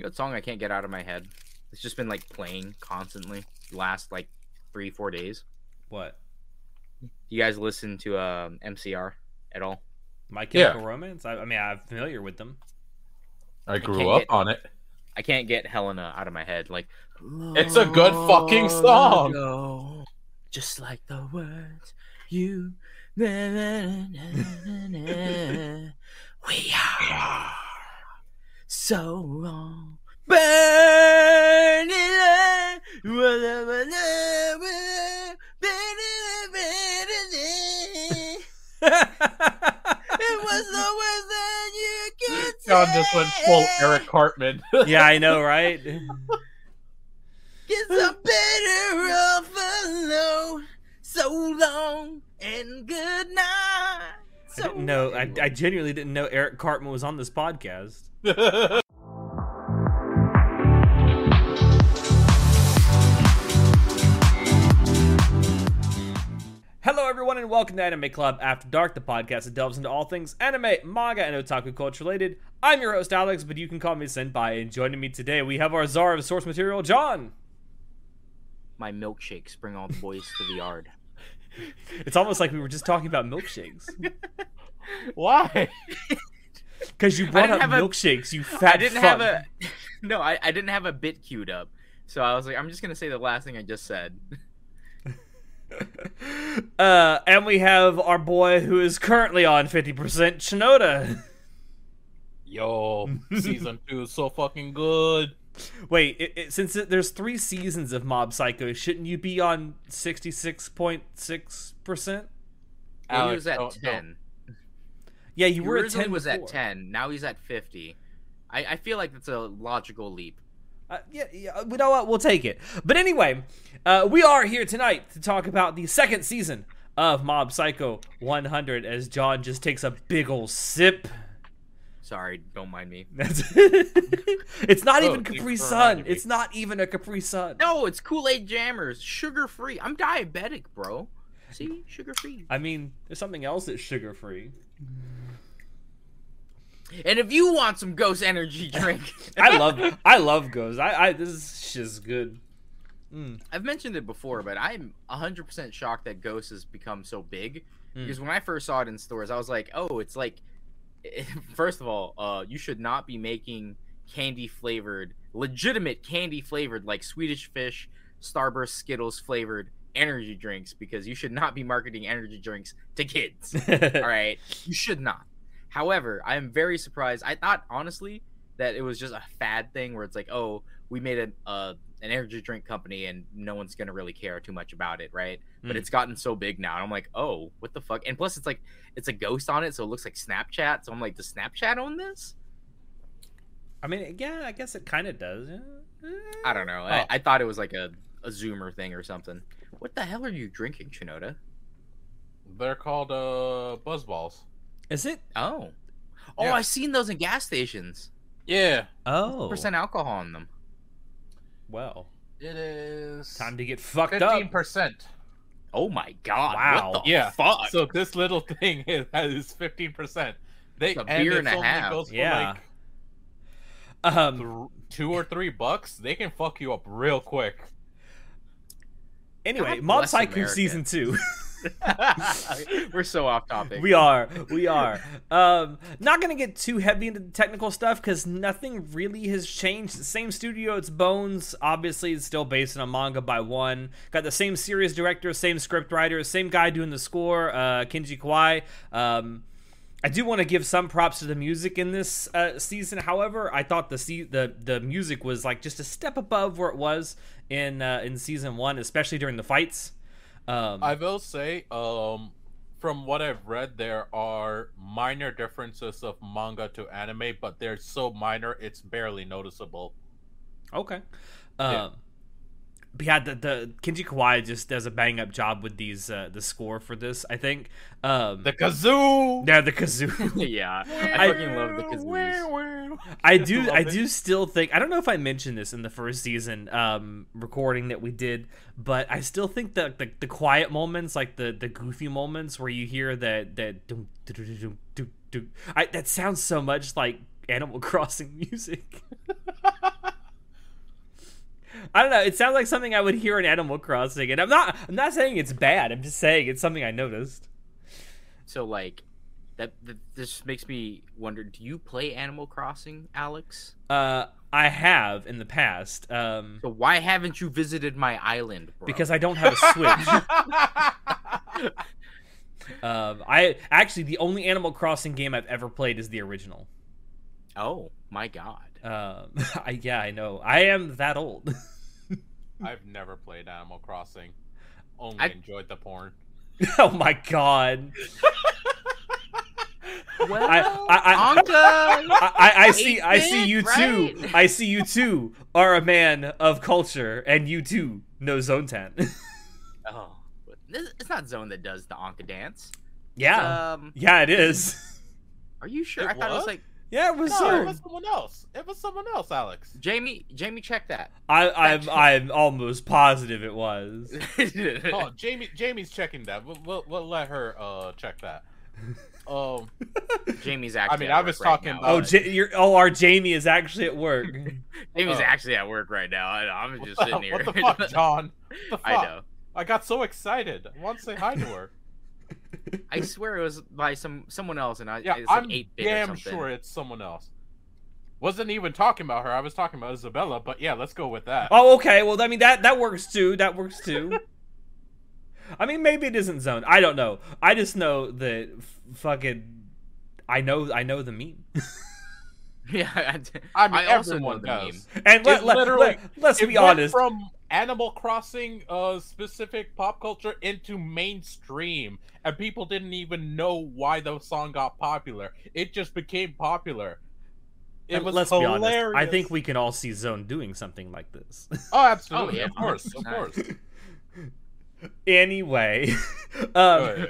You know what song I can't get out of my head? It's just been like playing constantly the last like three, four days. What? You guys listen to um, MCR at all? My Chemical Romance? I, I mean, I'm familiar with them. I grew can't up get- on it. I can't get Helena out of my head. Like, It's a good fucking song. Ago, Just like the words you. we are so long. Burning light, whatever, It was the worst that you could Jon just went full Eric Cartman. yeah, I know, right? It's a better off alone. So long and good night. I So didn't know. I, I genuinely didn't know Eric Cartman was on this podcast. Hello, everyone, and welcome to Anime Club After Dark, the podcast that delves into all things anime, manga, and otaku culture related. I'm your host, Alex, but you can call me Senpai. And joining me today, we have our czar of source material, Jon. my milkshakes bring all the boys to the yard. It's almost like we were just talking about milkshakes. Why? Because you brought up have a- milkshakes, you fat I didn't fuck. have a no. I, I didn't have a bit queued up, so I was like, I'm just gonna say the last thing I just said. Uh, and we have our boy who is currently on 50% Chanoda. Yo, season two is so fucking good. Wait, it, it, since it, there's three seasons of Mob Psycho, shouldn't you be on 66.6%? Well, he was at don't- don't- ten. Yeah, you He were at 10 was at ten. Now he's at fifty. I, I feel like that's a logical leap. Uh, yeah, yeah, you know what? We'll take it. But anyway, uh, we are here tonight to talk about the second season of Mob Psycho 100 as Jon just takes a big ol' sip. Sorry, don't mind me. That's it's not Oh, even Capri Sun. It's not even a Capri Sun. No, it's Kool Aid Jammers, sugar free. I'm diabetic, bro. See, sugar free. I mean, there's something else that's sugar free. And if you want some Ghost Energy drink, I love I love Goes. I, I this shit's good. Mm. I've mentioned it before, but I'm 100% shocked that Ghost has become so big. Mm. Because when I first saw it in stores, I was like, oh, it's like, first of all, uh, you should not be making candy flavored, legitimate candy flavored, like Swedish Fish, Starburst, Skittles flavored energy drinks, because you should not be marketing energy drinks to kids. all right, you should not. However, I am very surprised. I thought honestly that it was just a fad thing where it's like, oh, we made a uh, an energy drink company and no one's gonna really care too much about it, right? But Mm. it's gotten so big now, and I'm like, oh, what the fuck? And plus, it's like it's a ghost on it, so it looks like Snapchat. So I'm like, does Snapchat own this? I mean, yeah, I guess it kind of does. I don't know. Oh. I, I thought it was like a a Zoomer thing or something. What the hell are you drinking, Chanoda? They're called uh buzzballs. Is it? Oh, oh, Yeah. I've seen those in gas stations. Yeah, Oh, Percent alcohol in them. Well, it is. time to get fucked Fifteen up. percent. Oh my god! Wow. What the Yeah. fuck? So this little thing is is fifteen percent. They It's a and beer it and a only half. Goes Yeah. like Um, th- two or three bucks. They can fuck you up real quick. anyway, God Mob Psycho America. season two. We're so off topic. we are, we are. Um, not gonna get too heavy into the technical stuff because nothing really has changed. Same studio, it's Bones. Obviously, it's still based on a manga by one. Got the same series director, same script writer, same guy doing the score, uh, Kenji Kawai. Um, I do want to give some props to the music in this uh, season. However, I thought the se- the the music was like just a step above where it was in uh, in season one, especially during the fights. Um, I will say, um, from what I've read, there are minor differences of manga to anime, but they're so minor it's barely noticeable. Okay. Um, Yeah. But yeah, the, the Kenji Kawai just does a bang up job with these uh, the score for this. I think. Um, The kazoo. yeah, the kazoo. yeah, I- I fucking love the kazoos. I do. Love I do still think. I don't know if I mentioned this in the first season um, recording that we did, but I still think that the, the quiet moments, like the the goofy moments where you hear that that I, that sounds so much like Animal Crossing music. I don't know. It sounds like something I would hear in Animal Crossing, and I'm not. I'm not saying it's bad. I'm just saying it's something I noticed. So like, that, that this makes me wonder: Do you play Animal Crossing, Alex? Uh, I have in the past. Um, So why haven't you visited my island, bro? because I don't have a Switch. um, I actually the only Animal Crossing game I've ever played is the original. oh my god. Um, I, yeah, I know. I am that old. I've never played Animal Crossing. Only I- enjoyed the porn. oh my god. Well, I- I- Anka. I, I, I see. I see Eight-bit, you too. I see you too are a man of culture, and you too know Zone Ten. oh, this- it's not Zone that does the Anka dance. yeah, Um, yeah, it is. are you sure? It I thought it was was? like Yeah, it was. No, Zone. it was someone else. It was someone else, Alex. Jamie. Jamie, check that. I, I'm. I'm almost positive it was. Oh, Jamie. Jamie's checking that. We'll, we'll, we'll let her uh check that. Um, Jamie's actually. I mean, at I was work right talking now, Oh, but- J- your oh, our Jamie is actually at work. Jamie's Oh. actually at work right now. I, I'm just the, sitting here. what the fuck, Jon? What the fuck? I know. I got so excited. I want to say hi to her. I swear it was by some someone else, and I Yeah, it's like I'm eight bit or damn something. sure it's someone else. Wasn't even talking about her. I was talking about Isabella. But yeah, let's go with that. oh, okay. Well, I mean that that works too. That works too. I mean, maybe it isn't Zone. I don't know. I just know that f- fucking. I know. I know the meme. Yeah, I, I mean, I also everyone know the does. And let, let, literally, let, us be honest. from Animal Crossing uh, specific pop culture into mainstream, and people didn't even know why the song got popular. It just became popular. It was let's hilarious. be honest. I think we can all see Zone doing something like this. Oh, absolutely. Oh, yeah, of course, of course. anyway, um,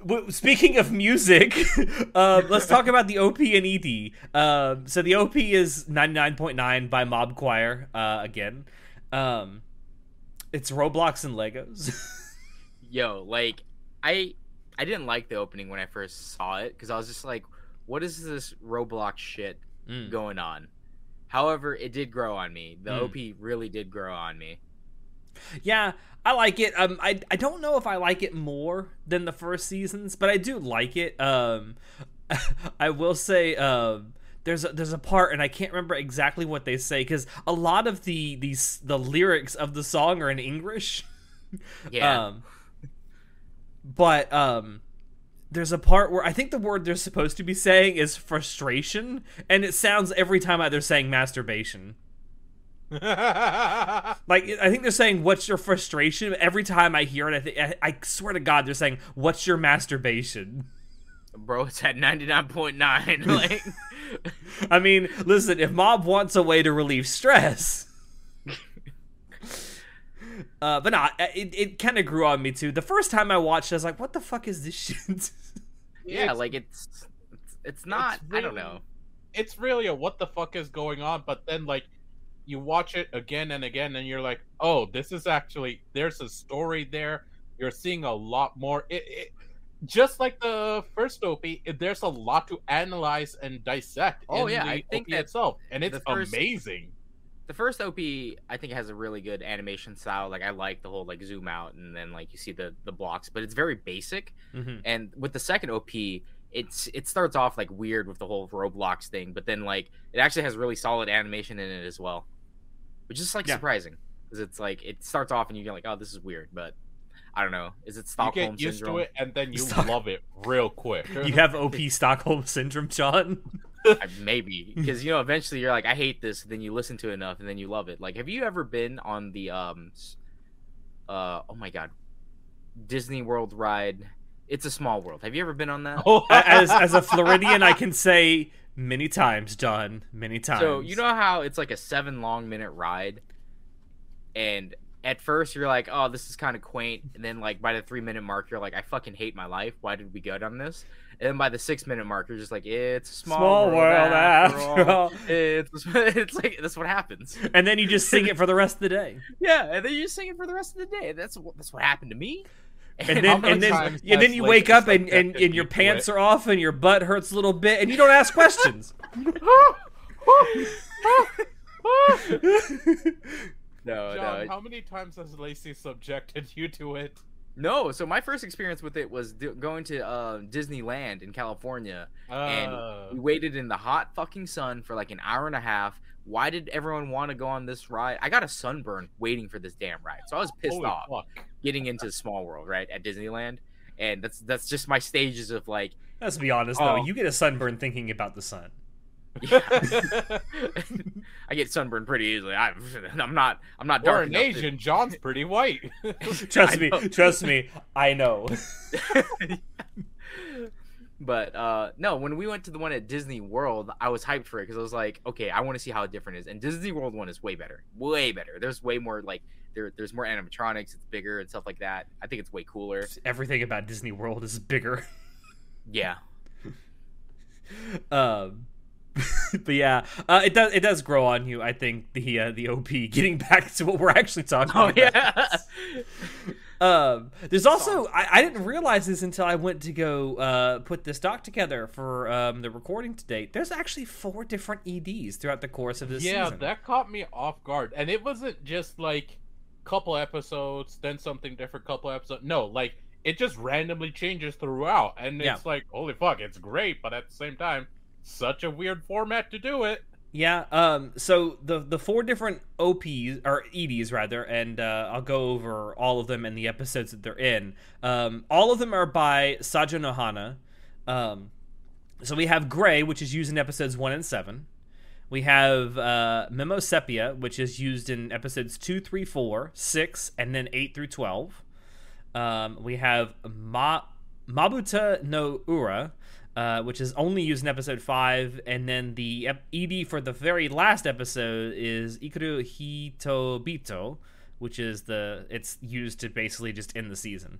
w- speaking of music, uh, let's talk about the OP and ED. Um, so the OP is 99.9 by Mob Choir uh, again. Um, it's Roblox and Legos. yo, like I I didn't like the opening when I first saw it because I was just like, what is this Roblox shit Mm. going on? However, it did grow on me. The Mm. OP really did grow on me. Yeah, I like it. Um, I I don't know if I like it more than the first seasons, but I do like it. Um, I will say, um, there's a, there's a part, and I can't remember exactly what they say because a lot of the these the lyrics of the song are in English. Yeah. Um, but um, there's a part where I think the word they're supposed to be saying is frustration, and it sounds every time they're saying masturbation. Like I think they're saying, "What's your frustration?" Every time I hear it, I think I, I swear to God, they're saying, "What's your masturbation?" Bro, it's at 99.9. like I mean, listen, if Mob wants a way to relieve stress, uh, but nah, it it kind of grew on me too. The first time I watched, it, I was like, "What the fuck is this shit?" yeah, It's- like it's it's, it's not I don't know. it's really a what the fuck is going on, but then like you watch it again and again, and you're like, oh, this is actually there's a story there. You're seeing a lot more. It, it just like the first OP, there's a lot to analyze and dissect. Oh, in yeah, the I think OP that itself, and it's first- amazing. The first OP I think has a really good animation style. Like I like the whole like zoom out and then like you see the the blocks, but it's very basic. Mhm. And with the second OP, it's it starts off like weird with the whole Roblox thing, but then like it actually has really solid animation in it as well, which is like Yeah. surprising because it's like it starts off and you get like, oh, this is weird, but I don't know, is it Stockholm syndrome? You Stockholm get used syndrome? to it, and then you Stock- love it real quick. You have OP Stockholm syndrome, Jon. Maybe because you know eventually you're like, I hate this, then you listen to it enough and then you love it. Like, have you ever been on the um, uh, oh my god, Disney World ride? It's a small world. Have you ever been on that? Oh, as as a Floridian, I can say many times, Jon, many times. So you know how it's like a seven long minute ride, and at first you're like, "Oh, this is kind of quaint," and then like by the three minute mark, you're like, "I fucking hate my life. Why did we go down this?" And then by the six minute mark, you're just like, "It's a small, Small world after all. It's it's like that's what happens. and then you just sing it for the rest of the day. Yeah, and then you just sing it for the rest of the day. That's what that's what happened to me. And then and then and then you wake up and, and, and your pants are off and your butt hurts a little bit and you don't ask questions. No, Jon, no, how many times has Lacey subjected you to it? no. So my first experience with it was do- going to uh, Disneyland in California, and Uh, we waited in the hot fucking sun for like an hour and a half. Why did everyone want to go on this ride? I got a sunburn waiting for this damn ride, so I was pissed holy off fuck. getting into Small World right at Disneyland, and that's that's just my stages of like Let's be honest though, Oh. you get a sunburn thinking about the sun. I get sunburned pretty easily. I, I'm not. I'm not Or dark an enough to- Asian, Jon's pretty white. Trust me, trust me, I know. but uh no, when we went to the one at Disney World, I was hyped for it because I was like, okay, I want to see how different it is. And Disney World one is way better, way better. There's way more like there. There's more animatronics. It's bigger and stuff like that. I think it's way cooler. Everything about Disney World is bigger. Yeah. um but yeah, uh, it does it does grow on you. I think the uh, the OP. Getting back to what we're actually talking Oh about. yeah. Um, there's also I, I didn't realize this until I went to go uh, put this doc together for um, the recording to date. There's actually four different EDs throughout the course of this yeah, season. that caught me off guard. And it wasn't just like couple episodes, then something different, couple episodes. No, like it just randomly changes throughout. And it's Yeah. like, holy fuck, it's great, but at the same time, such a weird format to do it. Yeah. Um. So the the four different OPs or EDs rather, and uh, I'll go over all of them and the episodes that they're in. Um. All of them are by Sajou no Hana. Um. So we have Gray, which is used in episodes one and seven. We have uh, Memo Sepia, which is used in episodes two, three, four, six, and then eight through twelve. Um, we have Ma- Mabuta no Ura, uh, which is only used in episode five, and then the ED for the very last episode is Ikaru Hitobito, which is the it's used to basically just end the season.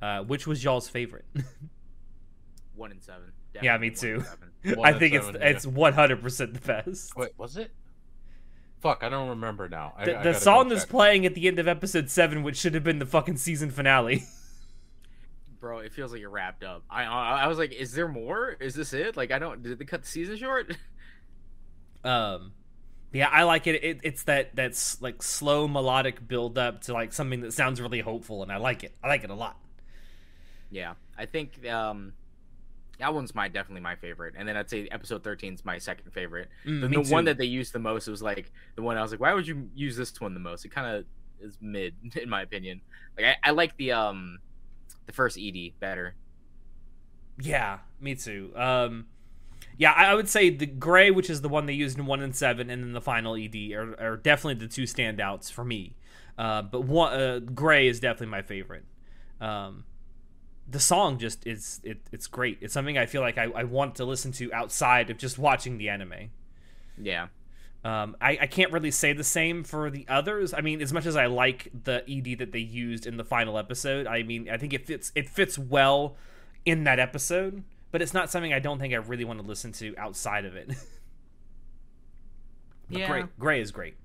Uh, which was y'all's favorite? One in seven. Yeah, me Definitely one too. One I think seven, it's yeah. it's one hundred percent the best. Wait, was it? Fuck, I don't remember now. I, The, I the song go that's playing at the end of episode seven, which should have been the fucking season finale. Bro, it feels like you're wrapped up. I I I was like, is there more? Is this it? Like, I don't. Did they cut the season short? Um, yeah, I like it. it. It's that that's like slow melodic build up to like something that sounds really hopeful, and I like it. I like it a lot. Yeah, I think um, that one's my definitely my favorite, and then I'd say episode 13 is my second favorite. Mm, the the one that they used the most was like the one I was like, why would you use this one the most? It kind of is mid in my opinion. Like I, I like the um the first Ed better. Yeah, me too. Um, yeah, I, would say the gray, which is the one they used in one and seven, and then the final ED are, are definitely the two standouts for me. Uh, but one uh, gray is definitely my favorite. Um, the song just is it, it's great. It's something I feel like I, I want to listen to outside of just watching the anime. Yeah, Um, I, I can't really say the same for the others. I mean, as much as I like the ED that they used in the final episode, I mean, I think it fits it fits well in that episode, but it's not something I don't think I really want to listen to outside of it. Yeah. Gray, Gray is great.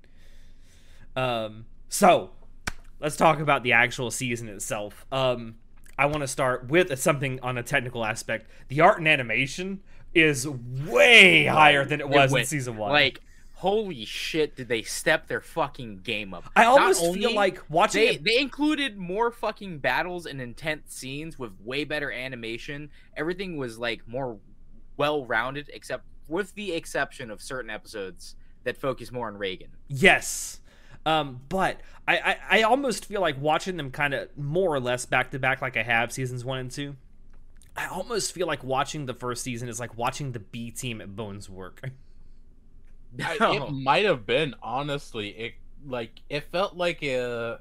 Um, so let's talk about the actual season itself. Um, I want to start with something on a technical aspect. The art and animation is way higher than it was in went- season one. Like, holy shit, did they step their fucking game up? I almost feel like watching they it. they included more fucking battles and intense scenes with way better animation. Everything was like more well rounded, except with the exception of certain episodes that focus more on Reigen. Yes. Um, but I, I, I almost feel like watching them kind of more or less back to back, like I have seasons one and two. I almost feel like watching the first season is like watching the B team at Bones work. I, it might have been honestly. It like it felt like uh,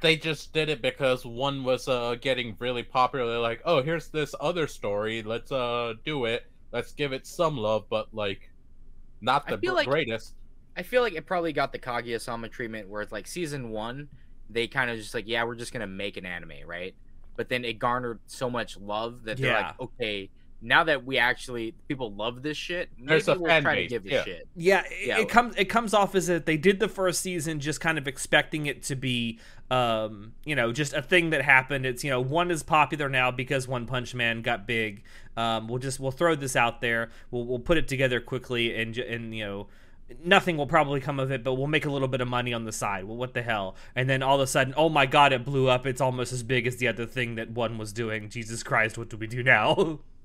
they just did it because one was uh getting really popular. They're like, oh, here's this other story. Let's uh do it. Let's give it some love, but like not I the feel br- like- greatest. I feel like it probably got the Kaguya-sama treatment where it's like season one, they kind of just like, yeah, we're just gonna make an anime, right? But then it garnered so much love that they're like, okay, now that we actually people love this shit, maybe There's a we'll try base, to give a yeah. shit. Yeah, it, Yeah. it comes it comes off as that they did the first season just kind of expecting it to be um, you know, just a thing that happened. It's, you know, one is popular now because One Punch Man got big. Um, we'll just we'll throw this out there. We'll we'll put it together quickly and and you know, nothing will probably come of it, but we'll make a little bit of money on the side. Well, what the hell? And then all of a sudden, oh my god, it blew up. It's almost as big as the other thing that one was doing. Jesus Christ, what do we do now?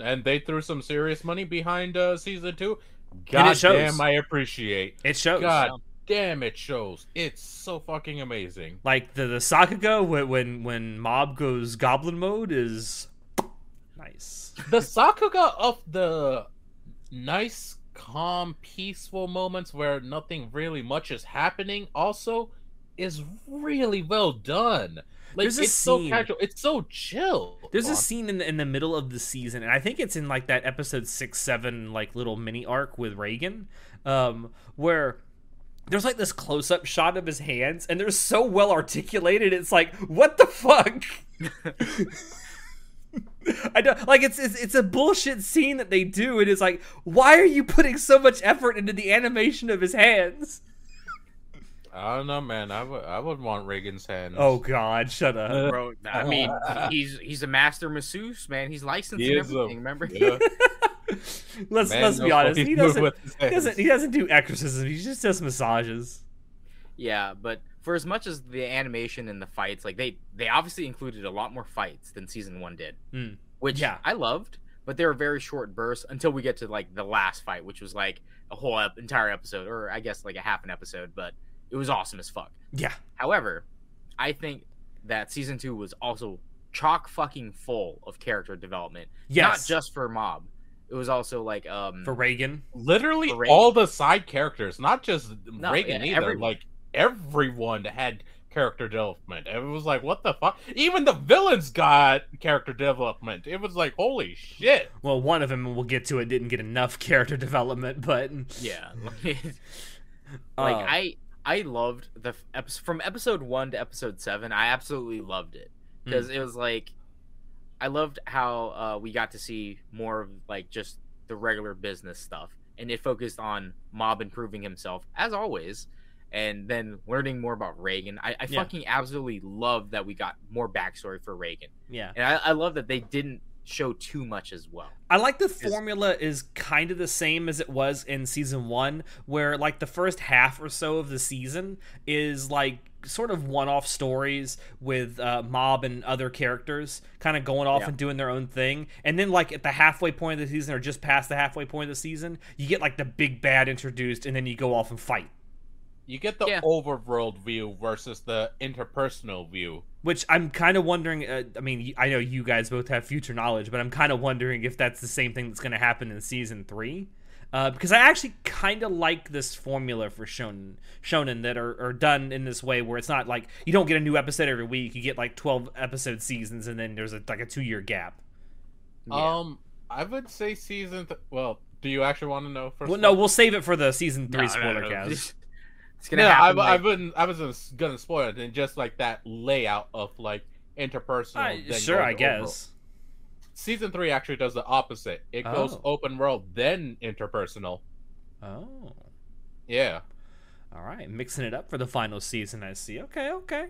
and they threw some serious money behind uh, season two. God shows. damn, I appreciate. it shows. God damn, it shows. It's so fucking amazing. Like the the Sakuga when when when Mob goes Goblin mode is nice. The Sakuga of the nice, calm, peaceful moments where nothing really much is happening also is really well done. Like There's a it's so casual. It's so chill. There's a scene in the, in the middle of the season, and I think it's in like that episode six, seven, like little mini arc with Reigen, um, where there's like this close up shot of his hands, and they're so well articulated. It's like, what the fuck? I don't like it's, it's it's a bullshit scene that they do. It is like, why are you putting so much effort into the animation of his hands? I don't know, man. I would I would want Reigen's hands. Oh God, shut up. Bro, I mean, he's he's a master masseuse, man. He's licensed He and is a- everything. remember? yeah. let's Man let's knows be honest. He doesn't he doesn't he doesn't do exorcism. He just does massages. Yeah, but for as much as the animation and the fights, like they they obviously included a lot more fights than season one did, Hmm. which Yeah. I loved. But they were very short bursts until we get to like the last fight, which was like a whole ep- entire episode, or I guess like a half an episode. But it was awesome as fuck. Yeah. However, I think that season two was also chock fucking full of character development, Yes. not just for Mob. It was also like um for Reigen. Literally For Reigen. all the side characters, not just No, Reigen yeah, either. everyone. Like everyone had character development. It was like, what the fuck? Even the villains got character development. It was like, holy shit. Well, one of them we'll get to it didn't get enough character development, but Yeah, like uh, I I loved the episode from episode one to episode seven. I absolutely loved it because it was like I loved how uh, we got to see more of like just the regular business stuff, and it focused on Mob improving himself as always, and then learning more about Reigen. I, I Yeah. fucking absolutely love that we got more backstory for Reigen, yeah. and I, I love that they didn't show too much as well. I like the formula is kind of the same as it was in season one, where like the first half or so of the season is like sort of one-off stories with uh, Mob and other characters kind of going off Yeah. and doing their own thing, and then like at the halfway point of the season or just past the halfway point of the season, you get like the big bad introduced, and then you go off and fight. You get the Yeah. overworld view versus the interpersonal view. Which I'm kind of wondering. Uh, I mean, I know you guys both have future knowledge, but I'm kind of wondering if that's the same thing that's going to happen in season three. Uh, because I actually kind of like this formula for shonen shonen that are, are done in this way, where it's not like you don't get a new episode every week. You get like 12 episode seasons, and then there's a, like a two year gap. Yeah. Um, I would say season. Th- well, do you actually want to know first? Well, no, we'll save it for the season three No, no, spoiler no, cast. It's gonna no, happen. I, I wouldn't. I wasn't gonna spoil it, and just like that layout of like interpersonal. Uh, then sure, I guess. overworld. Season three actually does the opposite. It goes Oh. open world, then interpersonal. Oh. Yeah. All right, mixing it up for the final season. I see. Okay, okay.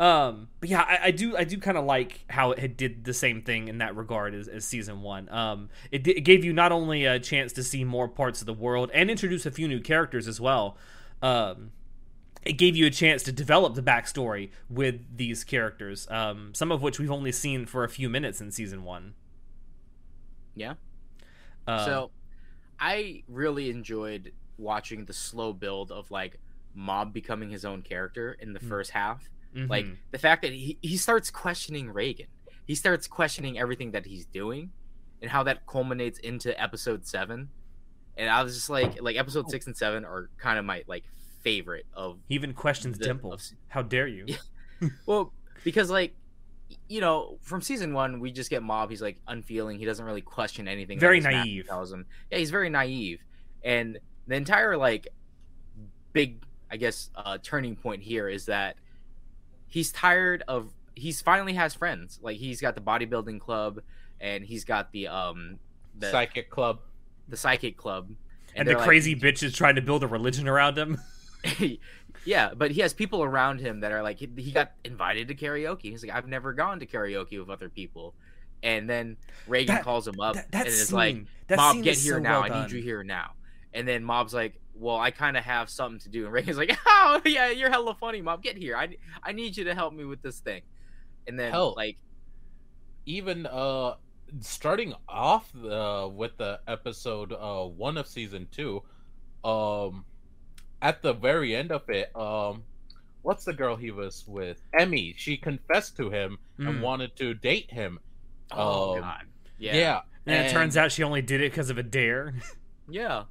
Um, but yeah, I, I do, I do kind of like how it did the same thing in that regard as, as season one. Um, it, it gave you not only a chance to see more parts of the world and introduce a few new characters as well. Um, it gave you a chance to develop the backstory with these characters. Um, some of which we've only seen for a few minutes in season one. Yeah. Um, so I really enjoyed watching the slow build of like Mob becoming his own character in the Mm. first half. Like mhm. the fact that he, he starts questioning Reigen. He starts questioning everything that he's doing and how that culminates into episode seven. And I was just like like episode six and seven are kind of my like favorite of he even questions the- Dimple. of- How dare you? Yeah. well, because like you know, from season one, we just get Mob. He's like unfeeling. He doesn't really question anything. Very naive. Tells him, yeah, he's very naive. And the entire like big, I guess, uh, turning point here is that he's tired of. He's finally has friends. Like he's got the bodybuilding club, and he's got the um the Psychic Club. The psychic club, And, the they're like- crazy bitch is trying to build a religion around him. yeah, but he has people around him that are like he, he got invited to karaoke. He's like, I've never gone to karaoke with other people, and then Reigen That- calls him up that, that and is scene, like, that Mob, get here so now. well I need you here now. And then Mob's like, well, I kind of have something to do. And Reigen's like, oh yeah, you're hella funny, Mob. Get here. I I need you to help me with this thing. And then Hell. like even uh starting off uh, with the episode uh one of season two um at the very end of it um what's the girl he was with emi she confessed to him Mm. and wanted to date him oh Um, god, yeah, yeah, And, it turns out she only did it because of a dare. yeah.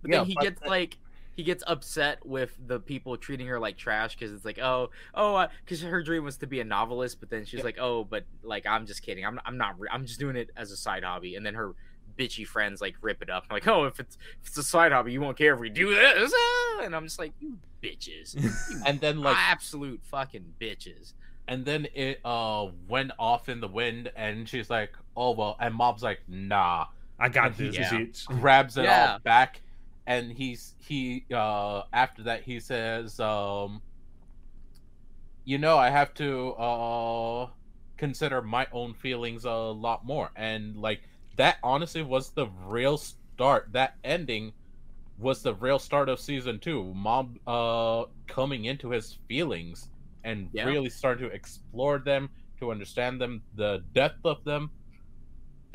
But Yeah, then he but gets that- like he gets upset with the people treating her like trash because it's like oh oh because her dream was to be a novelist but then she's Yeah. like oh but like i'm just kidding. I'm, I'm not re- i'm just doing it as a side hobby. And then her bitchy friends like rip it up. Like oh if it's if it's a side hobby you won't care if we do this. Ah," and i'm just like you bitches. You and then like absolute fucking bitches. And then it uh went off in the wind and she's like oh well and mob's like nah. I got And this, Yeah. grabs it Yeah. all back and he's he uh after that he says um you know i have to uh consider my own feelings a lot more. And like that honestly was the real start. That ending was the real start of season two. Mob uh coming into his feelings and Yeah. really start to explore them to understand them the depth of them.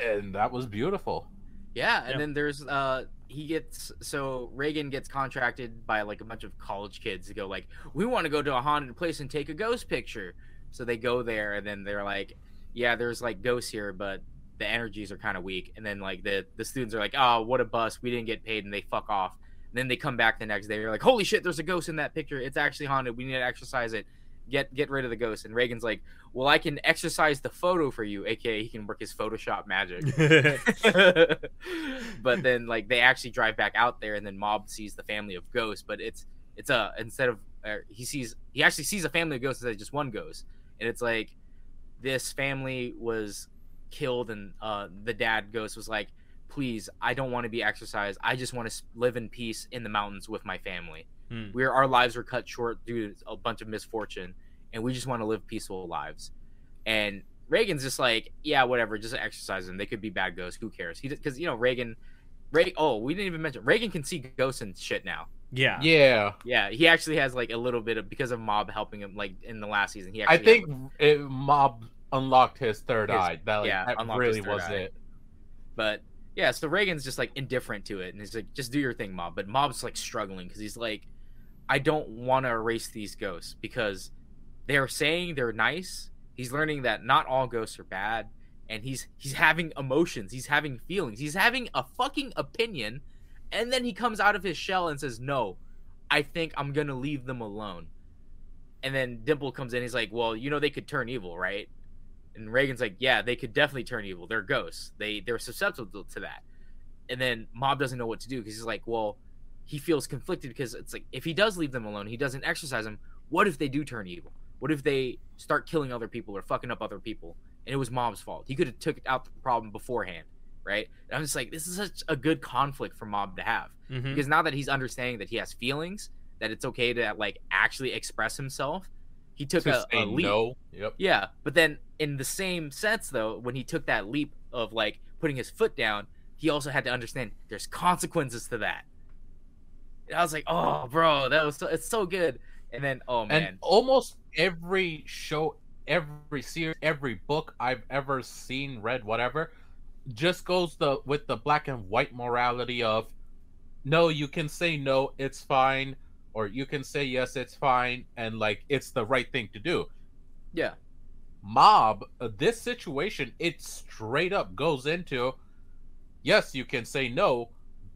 And that was beautiful. Yeah, and Yeah. then there's uh he gets so Reigen gets contracted by like a bunch of college kids to go like we want to go to a haunted place and take a ghost picture. So they go there and then they're like yeah, there's like ghosts here but the energies are kind of weak and then like the the students are like oh what a bust we didn't get paid and they fuck off. And then they come back the next day they're like holy shit there's a ghost in that picture it's actually haunted we need to exorcise it. Get get rid of the ghost. And Reigen's like well I can exorcise the photo for you aka he can work his photoshop magic. but then like they actually drive back out there and then mob sees the family of ghosts. But it's it's a instead of uh, he sees he actually sees a family of ghosts instead of just one ghost. And it's like this family was killed and uh the dad ghost was like please i don't want to be exorcised. I just want to live in peace in the mountains with my family Hmm. we're our lives were cut short due to a bunch of misfortune and we just want to live peaceful lives and reigen's just like yeah whatever just exorcise them they could be bad ghosts who cares he because you know reigen Reigen, oh, we didn't even mention Reigen can see ghosts and shit now. yeah. yeah Yeah, he actually has like a little bit of because of Mob helping him like in the last season. He I actually think it, Mob unlocked his third His- eye. That, like, yeah, that really was eye. it. but yeah, so Reigen's just like indifferent to it, and he's like, just do your thing, Mob. But Mob's like struggling because he's like, I don't want to erase these ghosts because they're saying they're nice. He's learning that not all ghosts are bad, and he's he's having emotions, he's having feelings, he's having a fucking opinion, and then he comes out of his shell and says, "No, I think I'm gonna leave them alone." And then Dimple comes in, he's like, "Well, you know they could turn evil, right?" And Reigen's like, "Yeah, they could definitely turn evil. They're ghosts. They they're susceptible to that." And then Mob doesn't know what to do because he's like, "Well." He feels conflicted because it's like if he does leave them alone, he doesn't exorcise them. What if they do turn evil? What if they start killing other people or fucking up other people? And it was Mob's fault. He could have took out the problem beforehand, right? And I'm just like, this is such a good conflict for Mob to have Mhm. because now that he's understanding that he has feelings, that it's okay to like actually express himself, he took To a, a leap. no. Yep. Yeah, but then in the same sense though, when he took that leap of like putting his foot down, he also had to understand there's consequences to that. I was like, oh, bro, that was so, it's so good. And then, oh man, And almost every show, every series, every book I've ever seen, read, whatever, just goes the with the black and white morality of no, you can say no, it's fine, or you can say yes, it's fine, and like it's the right thing to do. yeah, mob uh, this situation it straight up goes into yes you can say no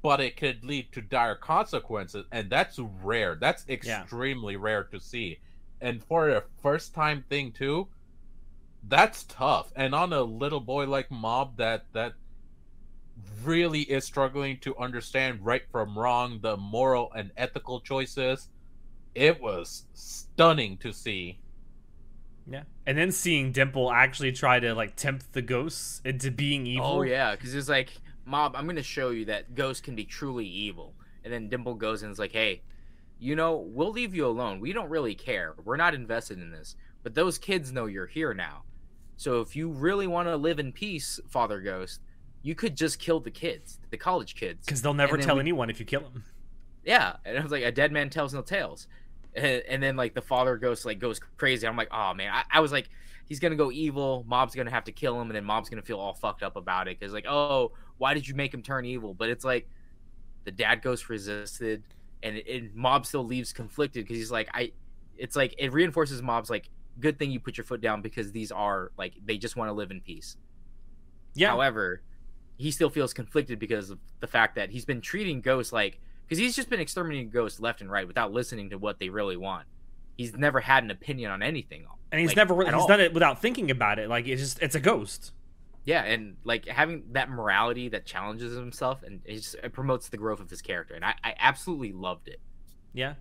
but it could lead to dire consequences and that's rare. That's extremely rare to see. And for a first time thing too that's tough. And on a little boy like mob that that really is struggling to understand right from wrong the moral and ethical choices it was stunning to see. Yeah, and then seeing Dimple actually try to like tempt the ghosts into being oh, evil. Oh yeah, because it's like, Mob, I'm gonna show you that ghosts can be truly evil. And then Dimple goes and is like, hey, you know, we'll leave you alone. We don't really care. We're not invested in this. But those kids know you're here now. So if you really want to live in peace, Father Ghost, you could just kill the kids, the college kids. because they'll never tell we- anyone if you kill them. Yeah, and I was like, a dead man tells no tales. And, and then like the father ghost like goes crazy. I'm like, oh man, I, I was like, he's gonna go evil. Mob's gonna have to kill him, and then Mob's gonna feel all fucked up about it because like, oh, why did you make him turn evil? But it's like the dad ghost resisted, and, and Mob still leaves conflicted because he's like, I. It's like it reinforces Mob's like, good thing you put your foot down because these are like they just want to live in peace. Yeah, However, he still feels conflicted because of the fact that he's been treating ghosts like because he's just been exterminating ghosts left and right without listening to what they really want. He's never had an opinion on anything. and he's like, never really, he's all. done it without thinking about it. Like it's just it's a ghost. Yeah, and like having that morality that challenges himself and it just it promotes the growth of his character, and I, I absolutely loved it. Yeah.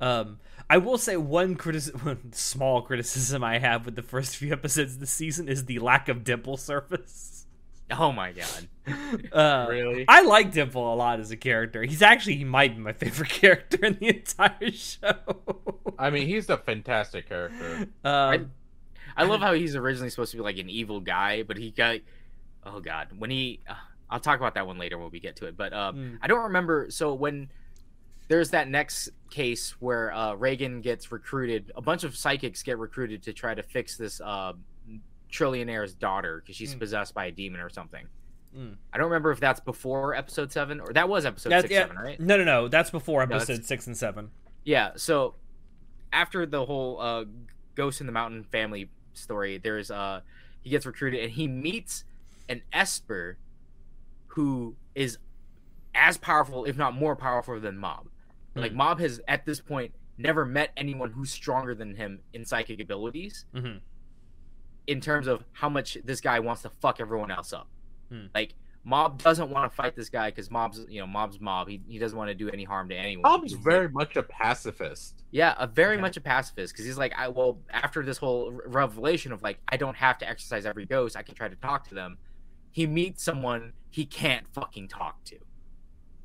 Um, I will say one criticism, one small criticism I have with the first few episodes of the season is the lack of Dimple surface. Oh my god, Uh, Really? I like Dimple a lot as a character. He's actually he might be my favorite character in the entire show. I mean, he's a fantastic character. um, I love how he's originally supposed to be like an evil guy, but he got oh god when he. Uh, I'll talk about that one later when we get to it, but um, Mm. I don't remember. So when there's that next case where uh, Reigen gets recruited, a bunch of psychics get recruited to try to fix this uh, trillionaire's daughter because she's Mm. possessed by a demon or something. Mm. I don't remember if that's before episode seven or that was episode that- six, yeah, seven, right? No, no, no. That's before No, episode that's- six and seven. Yeah. So after the whole uh, Ghost in the Mountain family story, there's uh he gets recruited and he meets an Esper who is as powerful, if not more powerful than Mob. Like Hmm. Mob has at this point never met anyone who's stronger than him in psychic abilities Mhm. in terms of how much this guy wants to fuck everyone else up. Hmm. Like Mob doesn't want to fight this guy because Mob's you know Mob's Mob. He, he doesn't want to do any harm to anyone. Mob's like- very much a pacifist. yeah, a very Okay. much a pacifist because he's like, I well, after this whole revelation of like, I don't have to exorcise every ghost, I can try to talk to them. He meets someone he can't fucking talk to,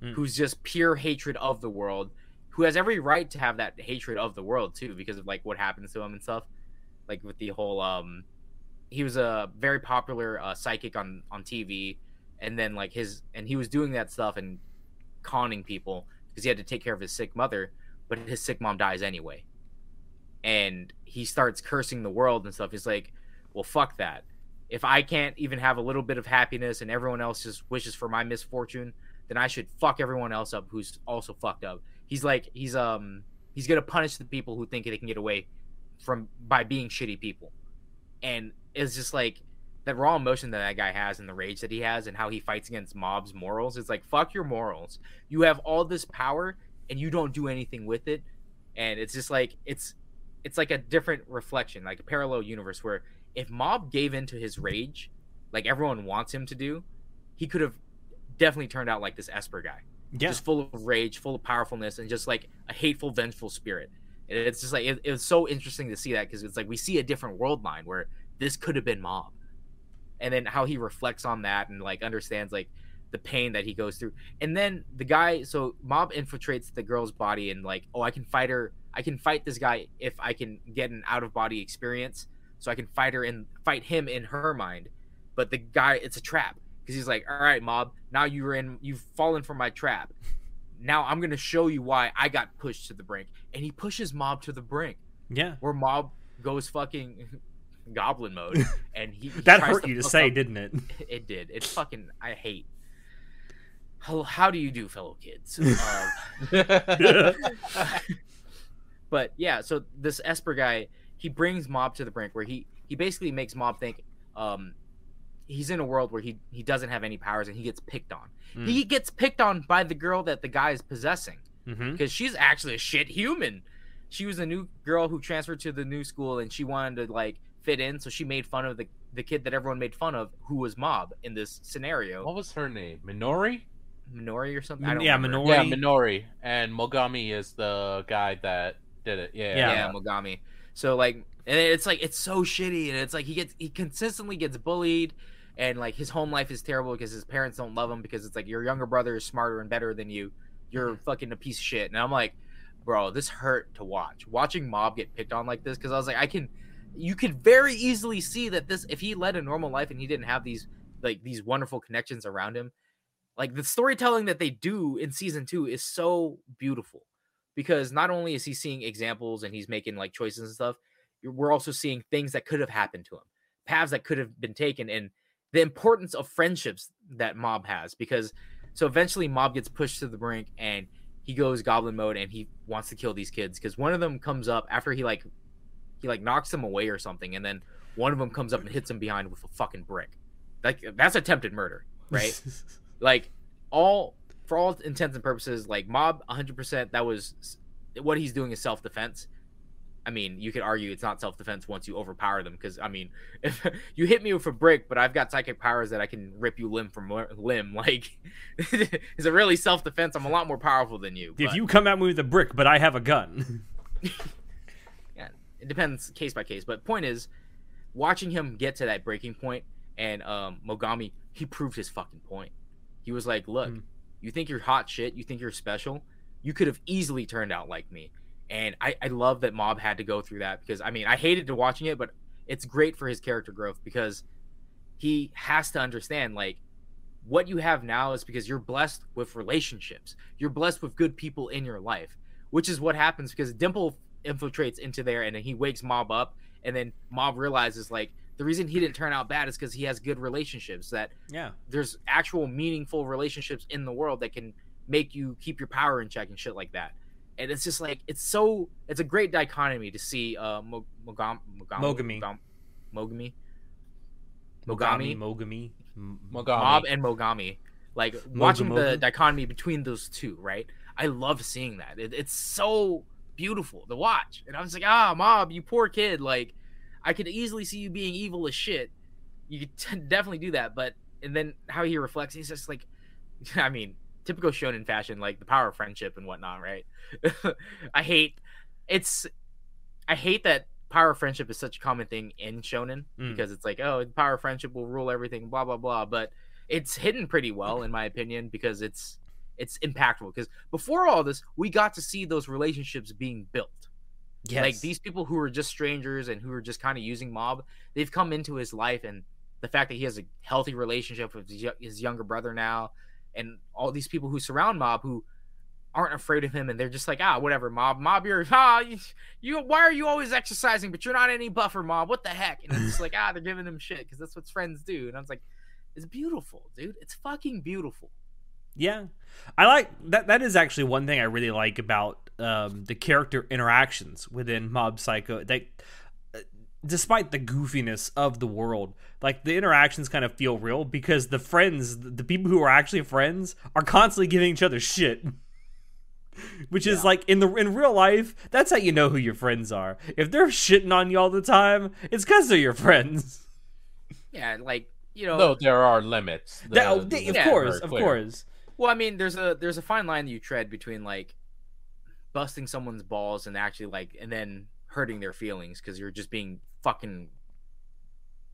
Mm. who's just pure hatred of the world, who has every right to have that hatred of the world too, because of like what happens to him and stuff, like with the whole um, he was a very popular uh, psychic on on TV, and then like his and he was doing that stuff and conning people because he had to take care of his sick mother but his sick mom dies anyway. And he starts cursing the world and stuff. He's like, well, fuck that. If I can't even have a little bit of happiness and everyone else just wishes for my misfortune, then I should fuck everyone else up who's also fucked up. He's like, he's um, he's gonna punish the people who think they can get away from by being shitty people. And it's just like that raw emotion that that guy has and the rage that he has and how he fights against mobs' morals. It's like fuck your morals. You have all this power and you don't do anything with it and it's just like it's it's like a different reflection like a parallel universe where if mob gave into his rage like everyone wants him to do he could have definitely turned out like this esper guy Yeah. just full of rage full of powerfulness and just like a hateful vengeful spirit and it's just like it, it was so interesting to see that because it's like we see a different world line where this could have been mob and then how he reflects on that and like understands like the pain that he goes through. And then the guy so mob infiltrates the girl's body and like oh i can fight her. I can fight this guy if i can get an out of body experience. So i can fight her and fight him in her mind. But the guy it's a trap because he's like all right mob now you're in you've fallen for my trap. Now i'm gonna show you why i got pushed to the brink. And he pushes mob to the brink. Yeah. where mob goes fucking goblin mode and he, he That hurt you to say, up- didn't it? it did it's fucking i hate how, how do you do fellow kids um, but yeah so this esper guy he brings mob to the brink where he he basically makes mob think um he's in a world where he he doesn't have any powers and he gets picked on Mm. he gets picked on by the girl that the guy is possessing Mm-hmm. because she's actually a shit human she was a new girl who transferred to the new school and she wanted to like fit in so she made fun of the the kid that everyone made fun of who was mob in this scenario what was her name? Minori? minori or something I don't Yeah, remember. Minori. Yeah, Minori. And Mogami is the guy that did it. Yeah. Yeah. yeah, Mogami. So like, and it's like it's so shitty, and it's like he gets he consistently gets bullied, and like his home life is terrible because his parents don't love him because it's like your younger brother is smarter and better than you. You're mm-hmm. fucking a piece of shit, and I'm like, bro, this hurt to watch. Watching Mob get picked on like this because I was like, I can, you could very easily see that this if he led a normal life and he didn't have these like these wonderful connections around him, like the storytelling that they do in season two is so beautiful because not only is he seeing examples and he's making like choices and stuff, we're also seeing things that could have happened to him, paths that could have been taken, and the importance of friendships that Mob has because so eventually Mob gets pushed to the brink and he goes goblin mode and he wants to kill these kids because one of them comes up after he like he like knocks them away or something and then one of them comes up and hits him behind with a fucking brick like that's attempted murder right like all for all intents and purposes like mob 100% that was what he's doing is self-defense I mean, you could argue it's not self defense once you overpower them because I mean, if you hit me with a brick, but I've got psychic powers that I can rip you limb from limb, like is it really self defense? I'm a lot more powerful than you. If but- you come at me with a brick, but I have a gun. It depends case by case. But point is, watching him get to that breaking point, and um, Mogami, he proved his fucking point. He was like, "Look, Mm. you think you're hot shit, you think you're special, you could have easily turned out like me." And I, I love that Mob had to go through that because I mean I hated to watching it, but it's great for his character growth because he has to understand like what you have now is because you're blessed with relationships. You're blessed with good people in your life, which is what happens because Dimple infiltrates into there and then he wakes Mob up and then Mob realizes like the reason he didn't turn out bad is because he has good relationships that yeah. there's actual meaningful relationships in the world that can make you keep your power in check and shit like that. And it's just like it's so it's a great dichotomy to see uh Mo- Mogam Mogam Mogami. Mogami Mogami, Mogami Mogami. Mob and Mogami. Like watching the dichotomy between those two, right? I love seeing that. It, it's so beautiful to watch. And I was like, ah, Mob, you poor kid. Like, I could easily see you being evil as shit. You could t- definitely do that. But, and then how he reflects, he's just like, I mean, typical shonen fashion, like the power of friendship and whatnot, right? I hate, it's, I hate that power of friendship is such a common thing in shonen Mm. because it's like, oh, the power of friendship will rule everything, blah blah blah. But it's hidden pretty well, in my opinion, because it's it's impactful. Because before all this, we got to see those relationships being built. Yes. Like these people who are just strangers and who are just kind of using Mob, they've come into his life, and the fact that he has a healthy relationship with his, younger brother now, and all these people who surround Mob who aren't afraid of him, and they're just like, ah, whatever, Mob, Mob, you're ah, you, you why are you always exercising, but you're not any buffer, Mob? What the heck? And it's just like, ah, they're giving him shit because that's what friends do, and I was like, it's beautiful, dude. It's fucking beautiful. Yeah, I like that. That is actually one thing I really like about um, the character interactions within Mob Psycho. That, uh, despite the goofiness of the world, like the interactions kind of feel real because the friends, the people who are actually friends, are constantly giving each other shit. Which is like in the in real life, that's how you know who your friends are. If they're shitting on you all the time, it's because they're your friends. Yeah, like you know, Though there are limits. The- That- the they- of course, of clear. course. Well, I mean, there's a there's a fine line that you tread between like busting someone's balls and actually like and then hurting their feelings because you're just being fucking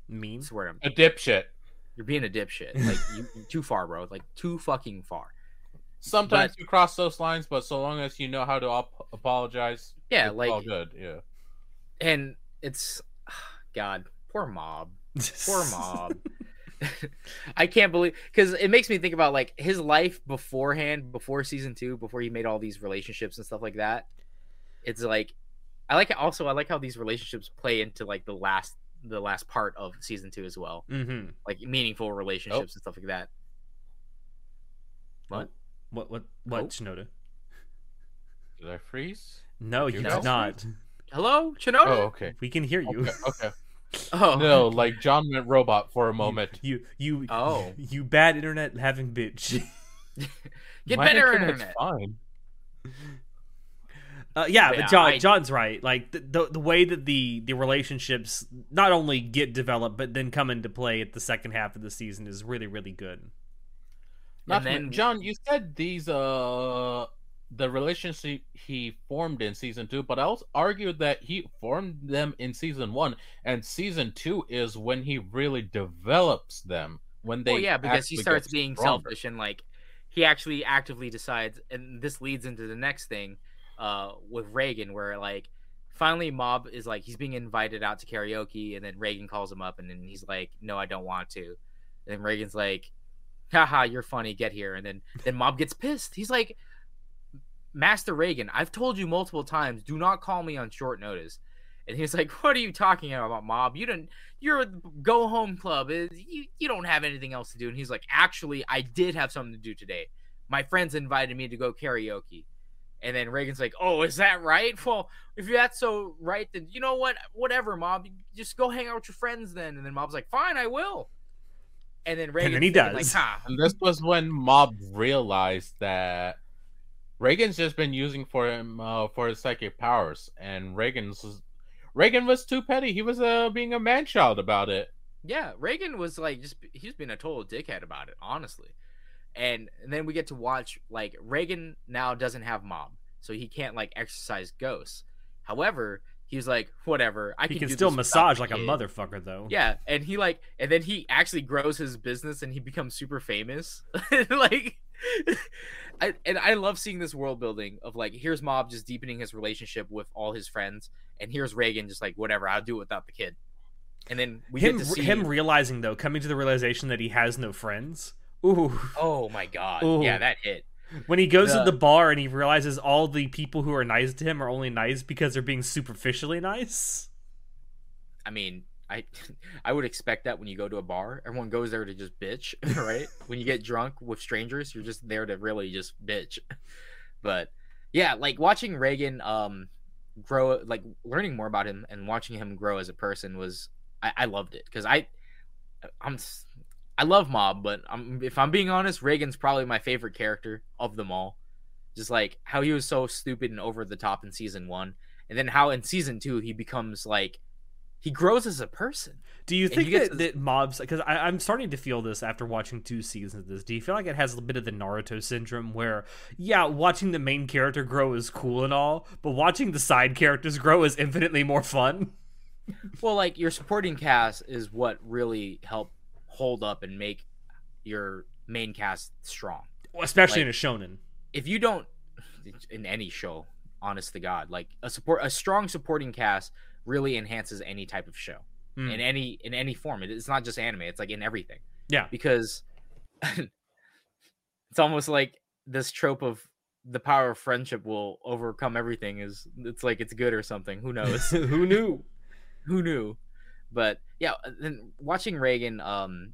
Mean. swear to A dipshit. you're being a dipshit. Like you too far, bro. Like too fucking far. Sometimes you cross those lines, but so long as you know how to op- apologize, Yeah, it's like all good. Yeah. and it's God, poor mob, poor mob. I can't believe because it makes me think about like his life beforehand, before season two, before he made all these relationships and stuff like that. It's like I like it, also I like how these relationships play into like the last the last part of season two as well, mm-hmm. like meaningful relationships and stuff like that. What? What? What? What? Oh. Chanoda? Did I freeze? No, you No. did not. Hello, Chanoda. Oh, okay. We can hear you. Okay. okay. Oh, No, like Jon went robot for a moment. You, you, Oh. you bad internet having bitch. get My better internet's internet. Fine. Uh, yeah, Yeah, but Jon, I- Jon's right. Like the, the the way that the the relationships not only get developed but then come into play at the second half of the season is really really good. Not And then- Jon, you said these uh the relationship he formed in season two, but I'll argue that he formed them in season one, and season two is when he really develops them. When they, well, yeah, because he starts being stronger. selfish and like he actually actively decides, and this leads into the next thing uh, with Reigen, where like finally Mob is like he's being invited out to karaoke, and then Reigen calls him up, and then he's like, "No, I don't want to," and then Reigen's like, "Haha, you're funny, get here," and then then Mob gets pissed. He's like, "Master Reigen, I've told you multiple times, do not call me on short notice." And he's like, "What are you talking about, Mob? You didn't. You're a go home club. It- You you don't have anything else to do." And he's like, "Actually, I did have something to do today. My friends invited me to go karaoke." And then Reigen's like, "Oh, is that right? Well, if that's so right, then you know what? Whatever, Mob. Just go hang out with your friends then." And then Mob's like, "Fine, I will." And then Reigen then he Like, does. ha. And this was when Mob realized that Reigen's just been using for him uh, for his psychic powers, and Reigen's Reigen was too petty. He was uh, being a man child about it. Yeah, Reigen was like just he's been a total dickhead about it, honestly. And, and then we get to watch like Reigen now doesn't have Mob, so he can't like exorcise ghosts. However, he's like whatever. I He can, can still massage like a kid." motherfucker, though. Yeah, and he like and then he actually grows his business and he becomes super famous. like I and I love seeing this world building of like here's Mob just deepening his relationship with all his friends and here's Reigen just like whatever, I'll do it without the kid. And then we him get to see him realizing though, coming to the realization that he has no friends. Ooh, Oh my god. Ooh. Yeah, that hit. When he goes The- to the bar and he realizes all the people who are nice to him are only nice because they're being superficially nice. I mean, I I would expect that when you go to a bar, everyone goes there to just bitch, right? when you get drunk with strangers, you're just there to really just bitch. But yeah, like watching Reigen um grow like learning more about him and watching him grow as a person was I, I loved it because I I'm I love Mob, but I'm, if I'm being honest, Reigen's probably my favorite character of them all. Just like how he was so stupid and over the top in season one, and then how in season two he becomes like he grows as a person. Do you think that, to- that mobs? Because I'm starting to feel this after watching two seasons of this. Do you feel like it has a bit of the Naruto syndrome, where yeah, watching the main character grow is cool and all, but watching the side characters grow is infinitely more fun? Well, like your supporting cast is what really help hold up and make your main cast strong. Especially Like- in a shonen. If you don't in any show, honest to God, like a support a strong supporting cast really enhances any type of show. Hmm. In any in any form. It- It's not just anime, it's like in everything. Yeah. Because it's almost like this trope of the power of friendship will overcome everything is it's like it's good or something. Who knows? Who knew? who knew but yeah uh, then watching reigen um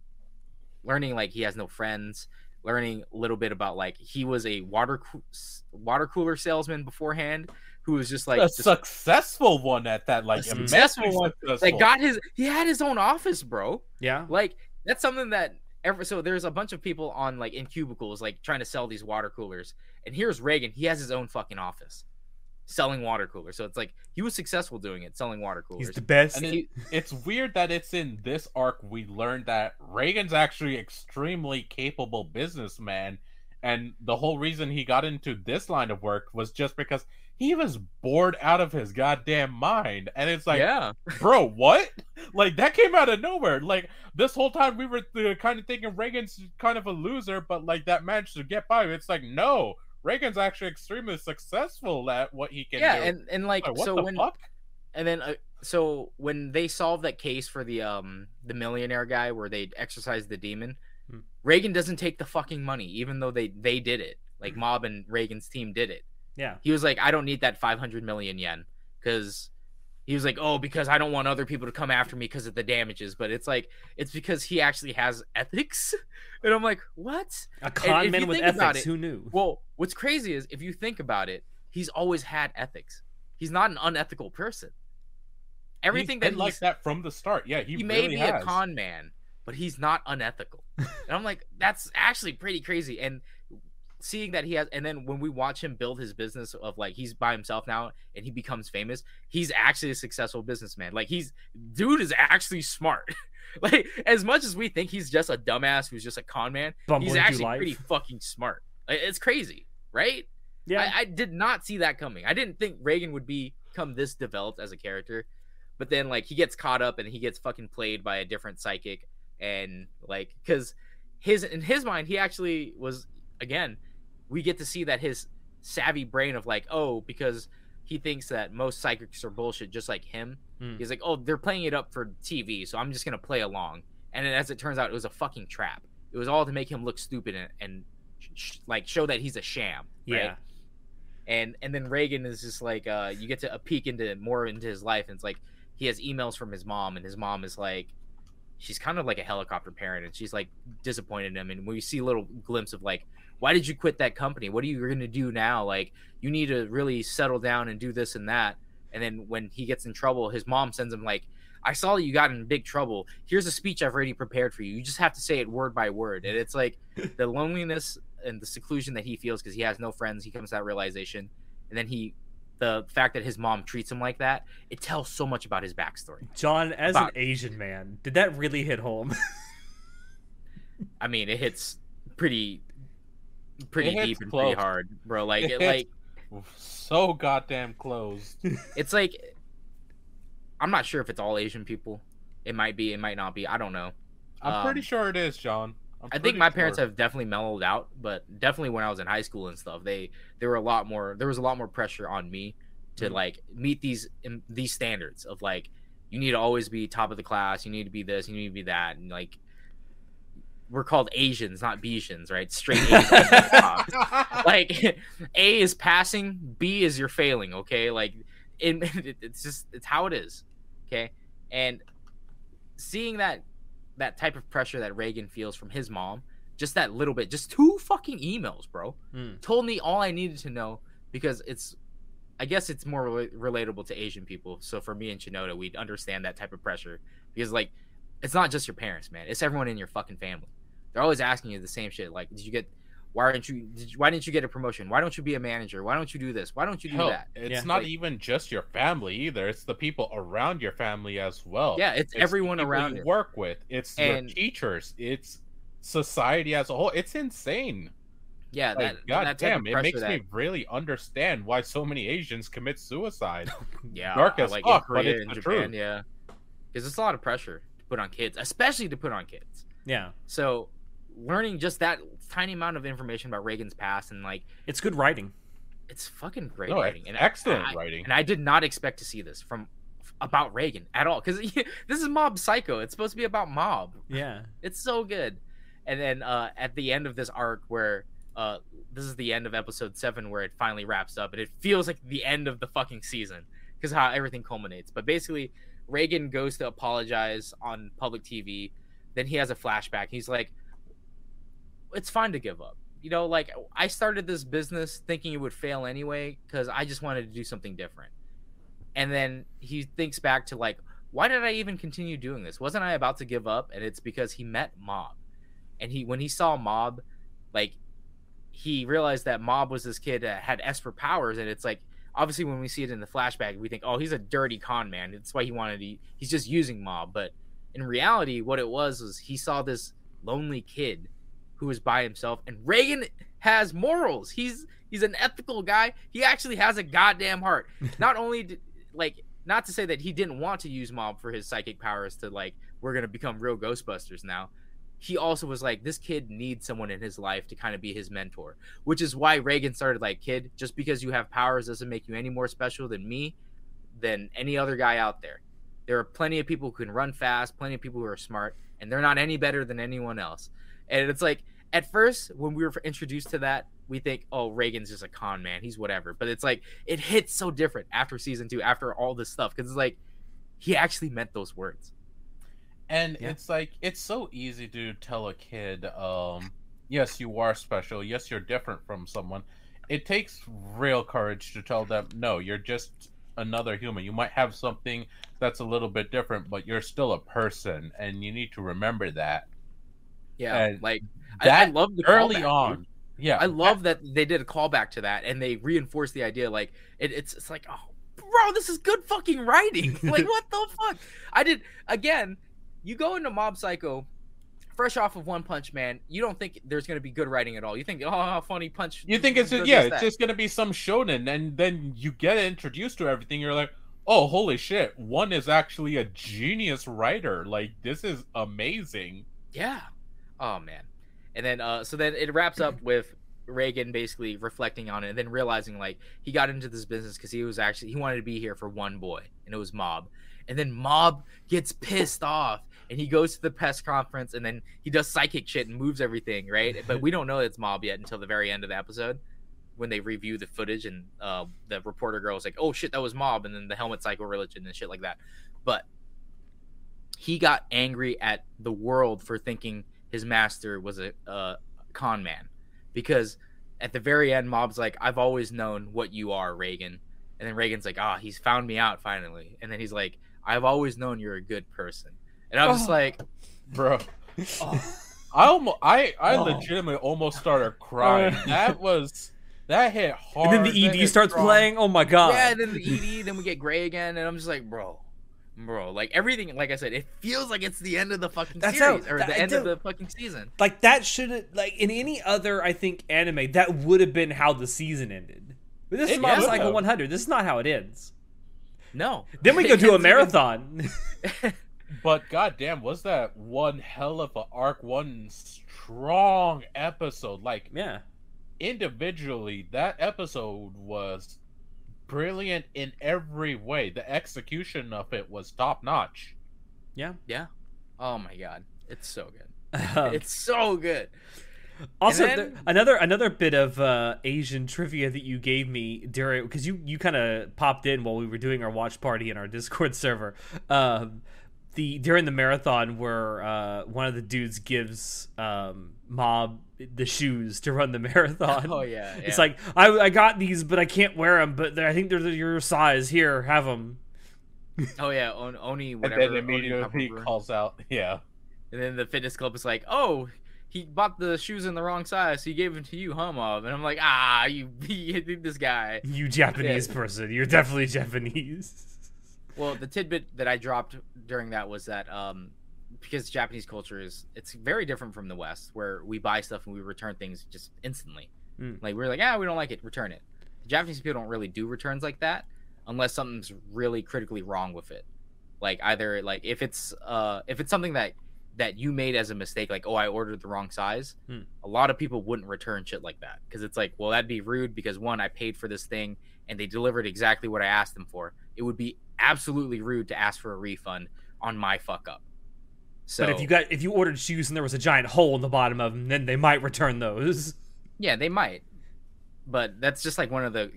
learning like he has no friends learning a little bit about like he was a water coo- s- water cooler salesman beforehand who was just like a just, successful one at that, like A successful one. successful. like got his he had his own office bro Yeah. like that's something that ever so there's a bunch of people on like in cubicles like trying to sell these water coolers and here's reigen he has his own fucking office selling water coolers so it's like he was successful doing it selling water coolers He's the best. And it, it's weird that it's in this arc we learned that Reigen's actually extremely capable businessman, and the whole reason he got into this line of work was just because he was bored out of his goddamn mind. And it's like, yeah bro, what? Like that came out of nowhere. Like this whole time we were uh, kind of thinking Reigen's kind of a loser, but like that managed to get by. It's like no, Reigen's actually extremely successful at what he can yeah do. and and like, Like, so the when fuck? and then uh, so when they solved that case for the um the millionaire guy where they exorcised the demon Hmm. reigen doesn't take the fucking money even though they they did it like mob and reigen's team did it yeah. he was like i don't need that 500 million yen because he was like oh because i don't want other people to come after me because of the damages but it's like it's because he actually has ethics and i'm like what A con man with ethics. it- Who knew? well, what's crazy is if you think about it, he's always had ethics. He's not an unethical person. Everything He's that like that from the start. Yeah, he, he, may really be has. a con man, but he's not unethical. and I'm like, that's actually pretty crazy. And seeing that he has, and then when we watch him build his business of like he's by himself now and he becomes famous, he's actually a successful businessman. Like he's dude is actually smart. like as much as we think he's just a dumbass who's just a con man, Bumbling he's actually pretty fucking smart. Like, It's crazy, right? Yeah. I, I did not see that coming. I didn't think Reigen would become this developed as a character, but then like he gets caught up and he gets fucking played by a different psychic, and like because his in his mind he actually was again, we get to see that his savvy brain of like oh because he thinks that most psychics are bullshit just like him. Hmm. He's like oh they're playing it up for TV, so I'm just gonna play along. And then as it turns out, it was a fucking trap. It was all to make him look stupid and, and sh- like show that he's a sham. Right? Yeah. and and then Reigen is just like uh you get to a peek into more into his life and it's like he has emails from his mom and his mom is like she's kind of like a helicopter parent and she's like disappointed in him and when we see a little glimpse of like why did you quit that company what are you going to do now like you need to really settle down and do this and that and then when he gets in trouble his mom sends him like I saw that you got in big trouble. Here's a speech I've already prepared for you. You just have to say it word by word. And it's like the loneliness and the seclusion that he feels because he has no friends. He comes to that realization, and then he, the fact that his mom treats him like that, it tells so much about his backstory. Jon, as About- an Asian man, did that really hit home? I mean, it hits pretty, pretty It deep and close. pretty hard, bro. Like, It it, like So goddamn close. it's like, I'm not sure if it's all Asian people. It might be. It might not be. I don't know. I'm pretty Um, sure it is, Jon. I'm I think my parents have definitely mellowed out, but definitely when I was in high school and stuff, they there were a lot more. There was a lot more pressure on me to Mhm. like meet these these standards of like you need to always be top of the class. You need to be this. You need to be that. And like we're called Asians, not Besians, right? Straight A's. like A is passing, B is you're failing. Okay, like it- it's just it's how it is. Okay, and seeing that that type of pressure that Reigen feels from his mom, just that little bit, just two fucking emails, bro, Hmm. told me all I needed to know because it's. I guess it's more rela- relatable to Asian people. So for me and Chanoda, we'd understand that type of pressure because, like, it's not just your parents, man. It's everyone in your fucking family. They're always asking you the same shit. Like, did you get? Why aren't you? did, why didn't you get a promotion? Why don't you be a manager? Why don't you do this? Why don't you do Hell, that? it's Yeah. not Like- even just your family either. It's the people around your family as well. Yeah, it's, It's everyone the around you it. work with. It's And- your teachers. It's society as a whole. It's insane. Yeah, Like, that, God that damn, it makes that, me really understand why so many Asians commit suicide. yeah, dark as like fuck, in but it's and the Japan, truth. yeah, because it's a lot of pressure to put on kids, especially to put on kids. Yeah. So learning just that tiny amount of information about Reigen's past and like It's good writing. it's fucking great no, writing and excellent I, writing. and I did not expect to see this from about Reigen at all because this is Mob Psycho. It's supposed to be about Mob. Yeah. It's so good. And then uh, at the end of this arc, where uh, this is the end of episode seven, where it finally wraps up, and it feels like the end of the fucking season because how everything culminates. But basically, Reigen goes to apologize on public TV. Then he has a flashback. He's like, "It's fine to give up." You know, like I started this business thinking it would fail anyway because I just wanted to do something different. And then he thinks back to like, why did I even continue doing this? Wasn't I about to give up? And it's because he met Mob and he when he saw Mob, like he realized that Mob was this kid that had Esper powers, and it's like obviously when we see it in the flashback, we think, oh, he's a dirty con man. That's why he wanted to. He's just using Mob, but in reality, what it was was he saw this lonely kid who was by himself, and Reigen has morals. He's he's an ethical guy. He actually has a goddamn heart. Not only did, like not to say that he didn't want to use Mob for his psychic powers to like we're gonna become real Ghostbusters now he also was like, this kid needs someone in his life to kind of be his mentor, which is why Reigen started like, kid, just because you have powers doesn't make you any more special than me, than any other guy out there. There are plenty of people who can run fast, plenty of people who are smart, and they're not any better than anyone else. And it's like, at first, when we were introduced to that, we think, oh, Reigen's just a con man. He's whatever. But it's like, it hits so different after season two, after all this stuff, because it's like, he actually meant those words. And Yeah. it's like it's so easy to tell a kid, um, yes, you are special. Yes, you're different from someone. It takes real courage to tell them, no, you're just another human. You might have something that's a little bit different, but you're still a person, and you need to remember that. Yeah. And like, I, I love the early callback, dude. on, yeah, I love that they did a callback to that and they reinforced the idea. Like it, it's it's like, oh, bro, this is good fucking writing. like what the fuck? I did again. You go into Mob Psycho fresh off of One Punch Man, you don't think there's gonna be good writing at all. You think, oh, how funny punch. You think it's just, yeah, it's that." just gonna be some shonen, and then you get introduced to everything. You're like, oh, holy shit! One is actually a genius writer. Like this is amazing. Yeah. Oh man. And then uh so then it wraps up with Reigen basically reflecting on it and then realizing like he got into this business because he was actually he wanted to be here for one boy and it was Mob. And then Mob gets pissed off and he goes to the press conference and then he does psychic shit and moves everything, right? But we don't know it's Mob yet until the very end of the episode when they review the footage and uh the reporter girl is like, Oh shit, that was Mob and then the helmet cycle religion and shit like that. But he got angry at the world for thinking his master was a uh, con man because at the very end mob's like i've always known what you are reigen and then reigen's like ah he's found me out finally and then he's like i've always known you're a good person and i was Oh. like bro. I almost, I, I Oh. legitimately almost started crying. that was that hit hard. and then the ED starts strong. playing. Oh my god! yeah and then the ed then we get gray again and i'm just like bro bro like everything like i said it feels like it's the end of the fucking That's series how- or that- the end I of the fucking season like that should have, like in any other I think anime that would have been how the season ended. But this is It Mob would Psycho 100. This is not how it ends. no Then we It go to a ends even- marathon. But goddamn, was that one hell of a arc, one strong episode? Like yeah. individually, that episode was brilliant in every way. The execution of it was top notch. Yeah. yeah oh my god it's so good it's so good Also, And there- another another bit of uh, Asian trivia that you gave me during because you you kind of popped in while we were doing our watch party in our Discord server. Um, the during the marathon where uh, one of the dudes gives um, Mob the shoes to run the marathon. Oh yeah, It's like I, I got these, but I can't wear them. But I think they're your size. Here, have them. oh yeah, on, Oni And then immediately he calls out, "Yeah, and then the fitness club is like, "Oh, he bought the shoes in the wrong size, so he gave them to you, huh, Mob?" And I'm like, "Ah, you, you this guy." You Japanese person. You're definitely Japanese. Well, the tidbit that I dropped during that was that um, because Japanese culture is it's very different from the West, where we buy stuff and we return things just instantly. Mm. Like we're like, ah, we don't like it, return it. The Japanese people don't really do returns like that unless something's really critically wrong with it. Like either like if it's uh if it's something that that you made as a mistake, like oh I ordered the wrong size, Hmm. a lot of people wouldn't return shit like that because it's like well that'd be rude because one I paid for this thing and they delivered exactly what I asked them for. It would be absolutely rude to ask for a refund on my fuck up. So but if you got if you ordered shoes and there was a giant hole in the bottom of them, then they might return those. Yeah, they might. But that's just like one of the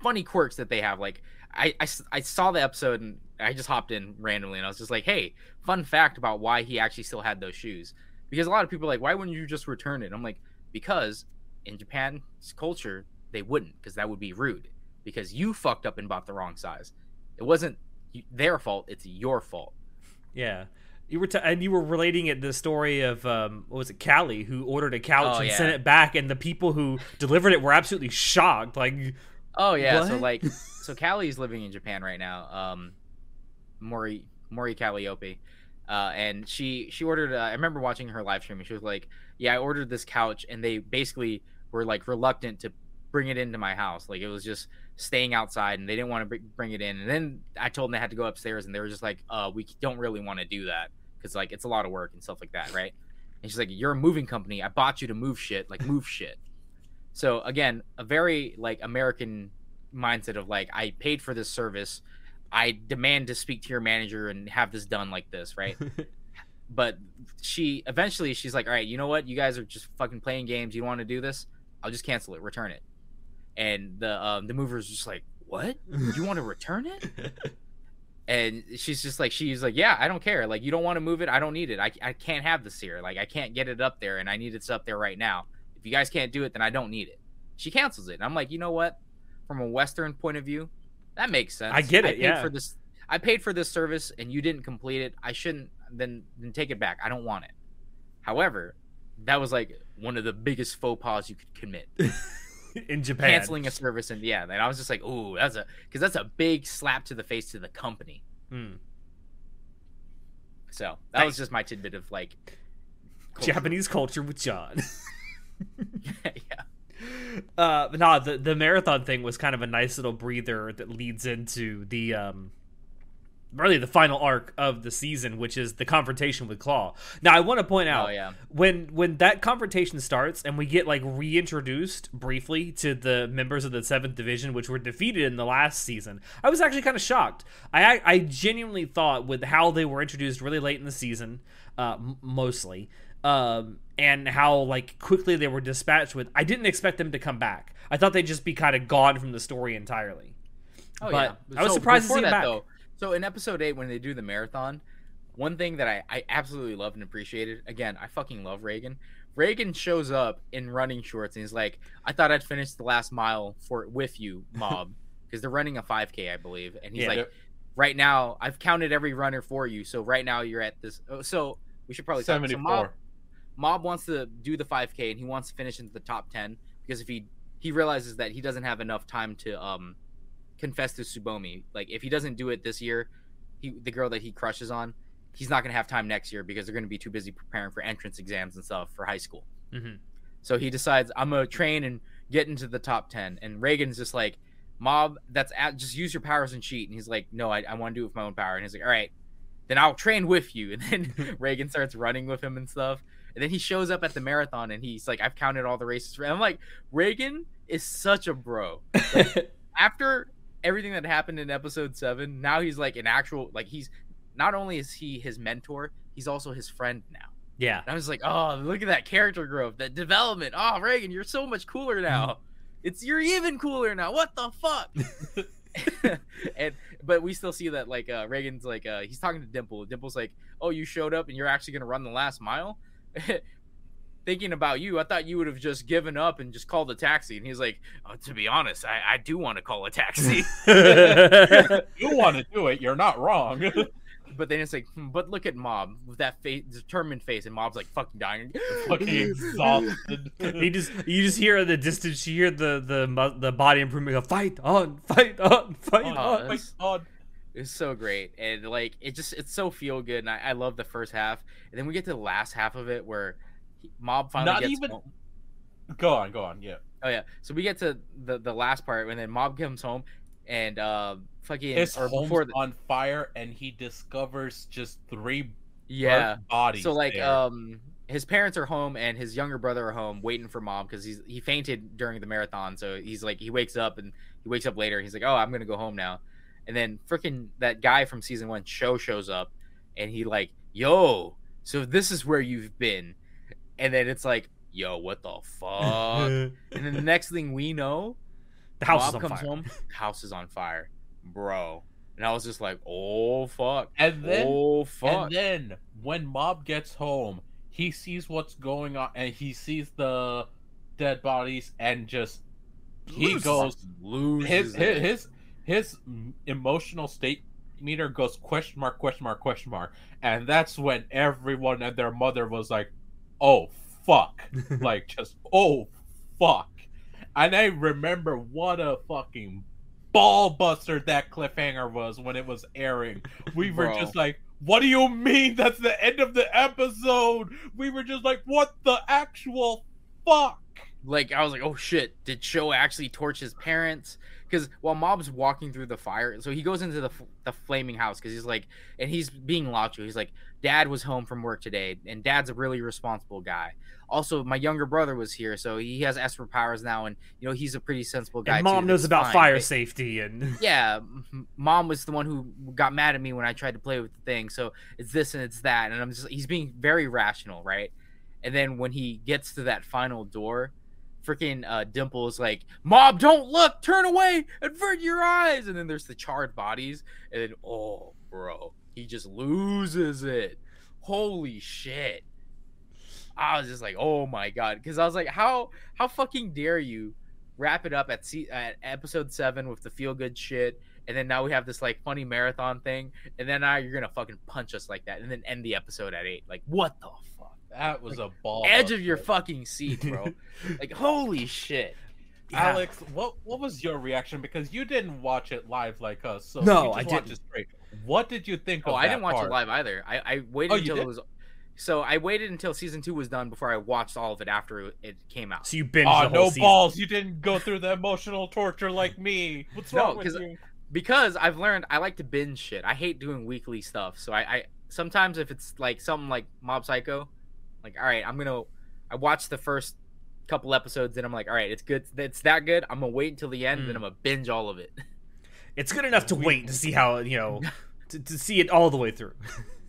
funny quirks that they have. Like, I I saw the episode and I just hopped in randomly and I was just like, hey, fun fact about why he actually still had those shoes. Because a lot of people are like, why wouldn't you just return it? I'm like, because in Japan's culture, they wouldn't, because that would be rude. Because you fucked up and bought the wrong size. It wasn't their fault, it's your fault. Yeah. You were t- and you were relating it the story of um, what was it, Callie, who ordered a couch Oh, and yeah. sent it back, and the people who delivered it were absolutely shocked. Like, Oh yeah, so like so Callie's living in Japan right now. Um Mori Mori Calliope. Uh and she she ordered uh, I remember watching her live stream and she was like, "Yeah, I ordered this couch and they basically were like reluctant to bring it into my house. Like it was just staying outside and they didn't want to br- bring it in. And then I told them they had to go upstairs and they were just like, "Uh, we don't really want to do that cuz like it's a lot of work and stuff like that, right?" And she's like, "You're a moving company. I bought you to move shit. Like move shit." So again, a very like American mindset of like I paid for this service, I demand to speak to your manager and have this done like this, right? but she eventually she's like, "All right, you know what? You guys are just fucking playing games. You want to do this? I'll just cancel it, return it." And the um, the mover's just like, "What? You want to return it?" And she's just like, she's like, "Yeah, I don't care. Like, you don't want to move it. I don't need it. I, I can't have this here. Like, I can't get it up there, and I need it up there right now. If you guys can't do it, then I don't need it." She cancels it, and I'm like, you know what? From a Western point of view, that makes sense. I get it, I paid yeah. For this, I paid for this service, and you didn't complete it. I shouldn't then then take it back. I don't want it. However, that was like one of the biggest faux pas you could commit. in Japan. Canceling a service, and yeah, and I was just like, ooh, that's a because that's a big slap to the face to the company. Hmm. So that was just my tidbit of like culture. Japanese culture with Jon. yeah. Uh, but nah, the the marathon thing was kind of a nice little breather that leads into the um, really the final arc of the season, which is the confrontation with Claw. Now, I want to point out Oh yeah. when when that confrontation starts and we get like reintroduced briefly to the members of the seventh division which were defeated in the last season i was actually kind of shocked i i genuinely thought with how they were introduced really late in the season uh m- mostly um and how like quickly they were dispatched with i didn't expect them to come back i thought they'd just be kind of gone from the story entirely Oh But yeah. I was surprised to see him that, back. Though, so in episode eight, when they do the marathon, one thing that I, I absolutely loved and appreciated. Again, I fucking love Reigen. Reigen shows up in running shorts and he's like, "I thought I'd finish the last mile for with you, mob, because they're running a 5K, I believe." And he's Yeah. like, "Right now, I've counted every runner for you, so right now you're at this. Oh, so we should probably talk- so mob. Mob wants to do the 5K and he wants to finish into the top 10 because if he he realizes that he doesn't have enough time to um confess to Tsubomi. Like if he doesn't do it this year, he the girl that he crushes on, he's not gonna have time next year because they're gonna be too busy preparing for entrance exams and stuff for high school. mm-hmm. So he decides I'm gonna train and get into the top 10. And Reigen's just like, Mob, that's at, just use your powers and cheat. And he's like, No, I, I want to do it with my own power. And he's like, All right, then I'll train with you. And then Reigen starts running with him and stuff. And then he shows up at the marathon and he's like, I've counted all the races. I'm like, Reigen is such a bro. After everything that happened in episode seven, now he's like an actual like he's not only is he his mentor, he's also his friend now. yeah And I was like, oh, look at that character growth, that development. Oh, Reigen, you're so much cooler now. It's you're even cooler now. What the fuck? and but we still see that like uh, Reigen's like uh, he's talking to Dimple. Dimple's like, oh, you showed up and you're actually gonna run the last mile. Thinking about you, I thought you would have just given up and just called a taxi. And he's like, oh, to be honest, I, I do want to call a taxi. You want to do it? You're not wrong. but then it's like, hmm, but look at Mob with that face, determined face, and Mob's like fucking dying. Fucking exhausted. you just you just hear in the distance you hear the the the body improvement go fight on fight on fight Oh, on my God. It's so great, and like it just it's so feel good, and I, I love the first half, and then we get to the last half of it where he, Mob finally Not gets even- home. Go on, go on. Yeah. Oh yeah, so we get to the the last part when then Mob comes home, and uh, fucking His or before the, on fire, and he discovers just three yeah. bodies. So like there. um his parents are home and his younger brother are home waiting for Mob because he's he fainted during the marathon. So he's like he wakes up and he wakes up later. He's like, oh, I'm gonna go home now. And then freaking that guy from season one show shows up and he like, yo, so this is where you've been. And then it's like, yo, what the fuck? and then the next thing we know, the house Mob is on comes fire. home, house is on fire, bro. And I was just like, oh fuck, and then oh fuck. And then when Mob gets home, he sees what's going on and he sees the dead bodies and just he goes loses his his his, his emotional state meter goes question mark question mark question mark and that's when everyone and their mother was like oh fuck. Like just oh fuck. And i remember what a fucking ball buster that cliffhanger was when it was airing. We were Bro. just like what do you mean? That's the end of the episode. We were just like what the actual fuck like I was like, oh shit, did Sho actually torch his parents? Because while Mob's walking through the fire, so he goes into the the flaming house because he's like, and he's being Lacho. He's like, Dad was home from work today, and Dad's a really responsible guy. Also, my younger brother was here, so he has Esper powers now, and you know he's a pretty sensible guy. and mom too. knows about fine. fire But- safety and yeah, mom was the one who got mad at me when I tried to play with the thing. So it's this and it's that, and I'm just he's being very rational, right? And then when he gets to that final door, freaking uh, Dimple is like, "Mob, don't look, turn away, avert your eyes." And then there's the charred bodies, and then oh, bro, he just loses it. Holy shit! I was just like, oh my god, because I was like, how how fucking dare you wrap it up at se- at episode seven with the feel good shit, and then now we have this like funny marathon thing, and then now you're gonna fucking punch us like that, and then end the episode at eight. Like, what the? That was a ball Edge of your buster. fucking seat, bro. like, holy shit. Yeah. Alex, what what was your reaction? Because you didn't watch it live like us. So No, you just I didn't. straight. What did you think? Oh, of I didn't watch part? it live either. I, I waited Oh, until did? it was. So I waited until season two was done before I watched all of it after it came out. So you binged Oh, the whole no season. balls! You didn't go through the emotional torture like me. What's No, wrong with 'cause- you? because I've learned I like to binge shit. I hate doing weekly stuff. So I, I sometimes if it's like something like Mob Psycho, like all right, I'm gonna I watch the first couple episodes and I'm like, all right, it's good. It's that good. I'm gonna wait until the end, Mm. then I'm gonna binge all of it. It's good enough to wait to see how you know to, to see it all the way through.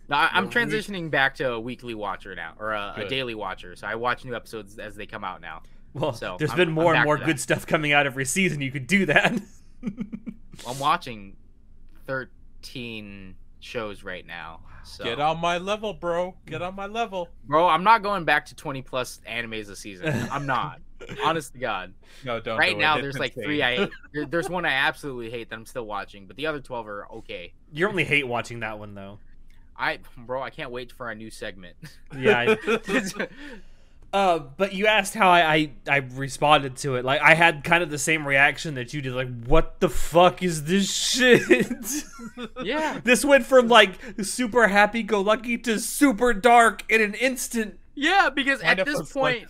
No, I, I'm transitioning back to a weekly watcher now, or a, a daily watcher. So I watch new episodes as they come out now. Well, So, there's I'm- been more and more to that. good stuff coming out every season. You could do that. I'm watching 13 shows right now. So, Get on my level, bro. Get on my level. bro, I'm not going back to 20 plus animes a season. I'm not. Honest to God. No, don't. right do now, It's there's like insane. three I hate. There- There's one I absolutely hate that I'm still watching, but the other 12 are okay. you only hate watching that one though. I, bro, I can't wait for a new segment. Yeah. I- Uh, but you asked how I, I I responded to it. Like I had kind of the same reaction that you did. Like, what the fuck is this shit? yeah. this went from like super happy go lucky to super dark in an instant. Yeah, because Kind at this point,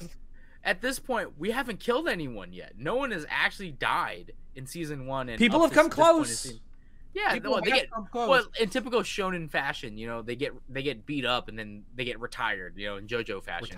at this point, we haven't killed anyone yet. No one has actually died in season one. And People have come this close. season- Yeah, People well, they have get come close. well in typical shonen fashion. You know, they get they get beat up and then they get retired. You know, in JoJo fashion,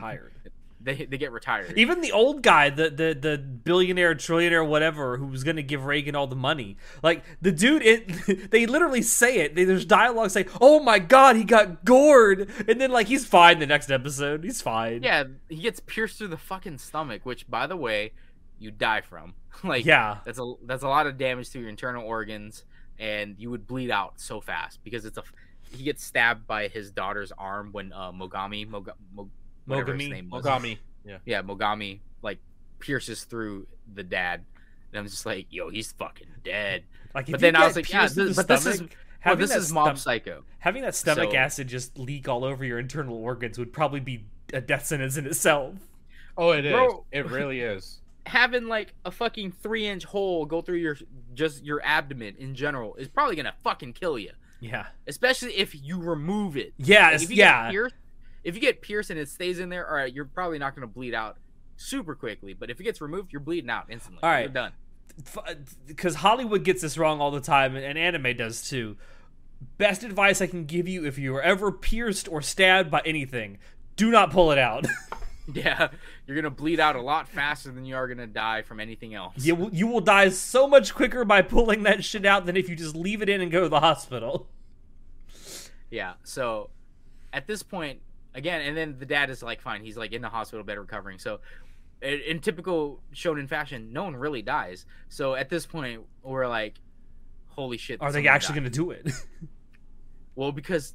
They they get retired. Even the old guy, the the the billionaire, trillionaire, whatever, who was gonna give Reigen all the money. Like the dude, it they literally say it. They, there's dialogue saying, "Oh my god, he got gored," and then like he's fine the next episode. He's fine. yeah, he gets pierced through the fucking stomach, which, by the way, you die from. like, yeah. that's a that's a lot of damage to your internal organs, and you would bleed out so fast because it's a. He gets stabbed by his daughter's arm when uh, Mogami Moga, Mo, whatever his Mogami. name was. Mogami. Yeah, Mogami like pierces through the dad, and I'm just like, yo, he's fucking dead. Like, But then I was like, yeah, this- the but this is- Well, oh, having this that is Mob stom- Psycho. having that stomach So- acid just leak all over your internal organs would probably be a death sentence in itself. Oh, it is. Bro. It really is. Having like a fucking three inch hole go through your just your abdomen in general is probably gonna fucking kill you. Yeah. especially if you remove it. Yeah. Like, if you yeah. get pierced, if you get pierced and it stays in there, all right, you're probably not going to bleed out super quickly. But if it gets removed, you're bleeding out instantly. All right. you're done. because uh, Hollywood gets this wrong all the time, and anime does too. Best advice I can give you if you are ever pierced or stabbed by anything, do not pull it out. Yeah, you're gonna bleed out a lot faster than you are gonna die from anything else. you will, you will die so much quicker by pulling that shit out than if you just leave it in and go to the hospital. Yeah. So at this point, again, and then the dad is like, fine, he's like in the hospital bed recovering. So in, in typical shonen fashion, no one really dies. So at this point, we're like, holy shit. Are they actually going to do it? Well, because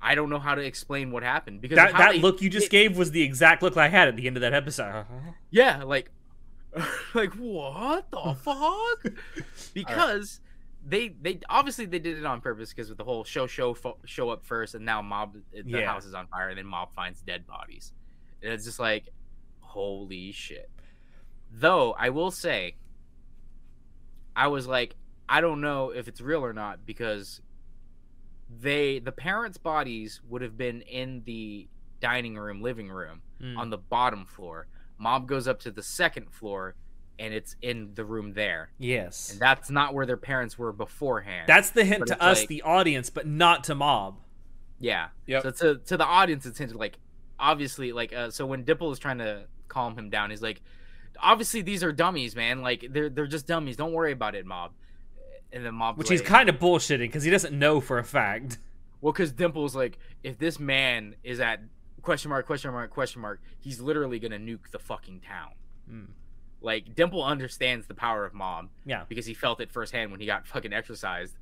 I don't know how to explain what happened because that that they- look you just it- gave was the exact look I had at the end of that episode. Uh-huh. Yeah, like, like what the fuck? Because they they obviously they did it on purpose because with the whole show show fo- show up first and now mob the Yeah. house is on fire and then mob finds dead bodies. And it's just like, holy shit. Though I will say, I was like, I don't know if it's real or not because they the parents' bodies would have been in the dining room, living room Mm. on the bottom floor. Mob goes up to the second floor and it's in the room there. Yes. And that's not where their parents were beforehand. That's the hint But to us, like- the audience, but not to Mob. yeah. Yep. So to to the audience it's hinted like obviously like uh, so when Dimple is trying to calm him down, he's like obviously these are dummies, man. Like they're they're just dummies. Don't worry about it, Mob. And then Mob Which he's kind of bullshitting because he doesn't know for a fact. Well, because Dimple's like, if this man is at question mark, question mark, question mark, he's literally gonna nuke the fucking town. Mm. Like Dimple understands the power of Mob Yeah. because he felt it firsthand when he got fucking exorcised,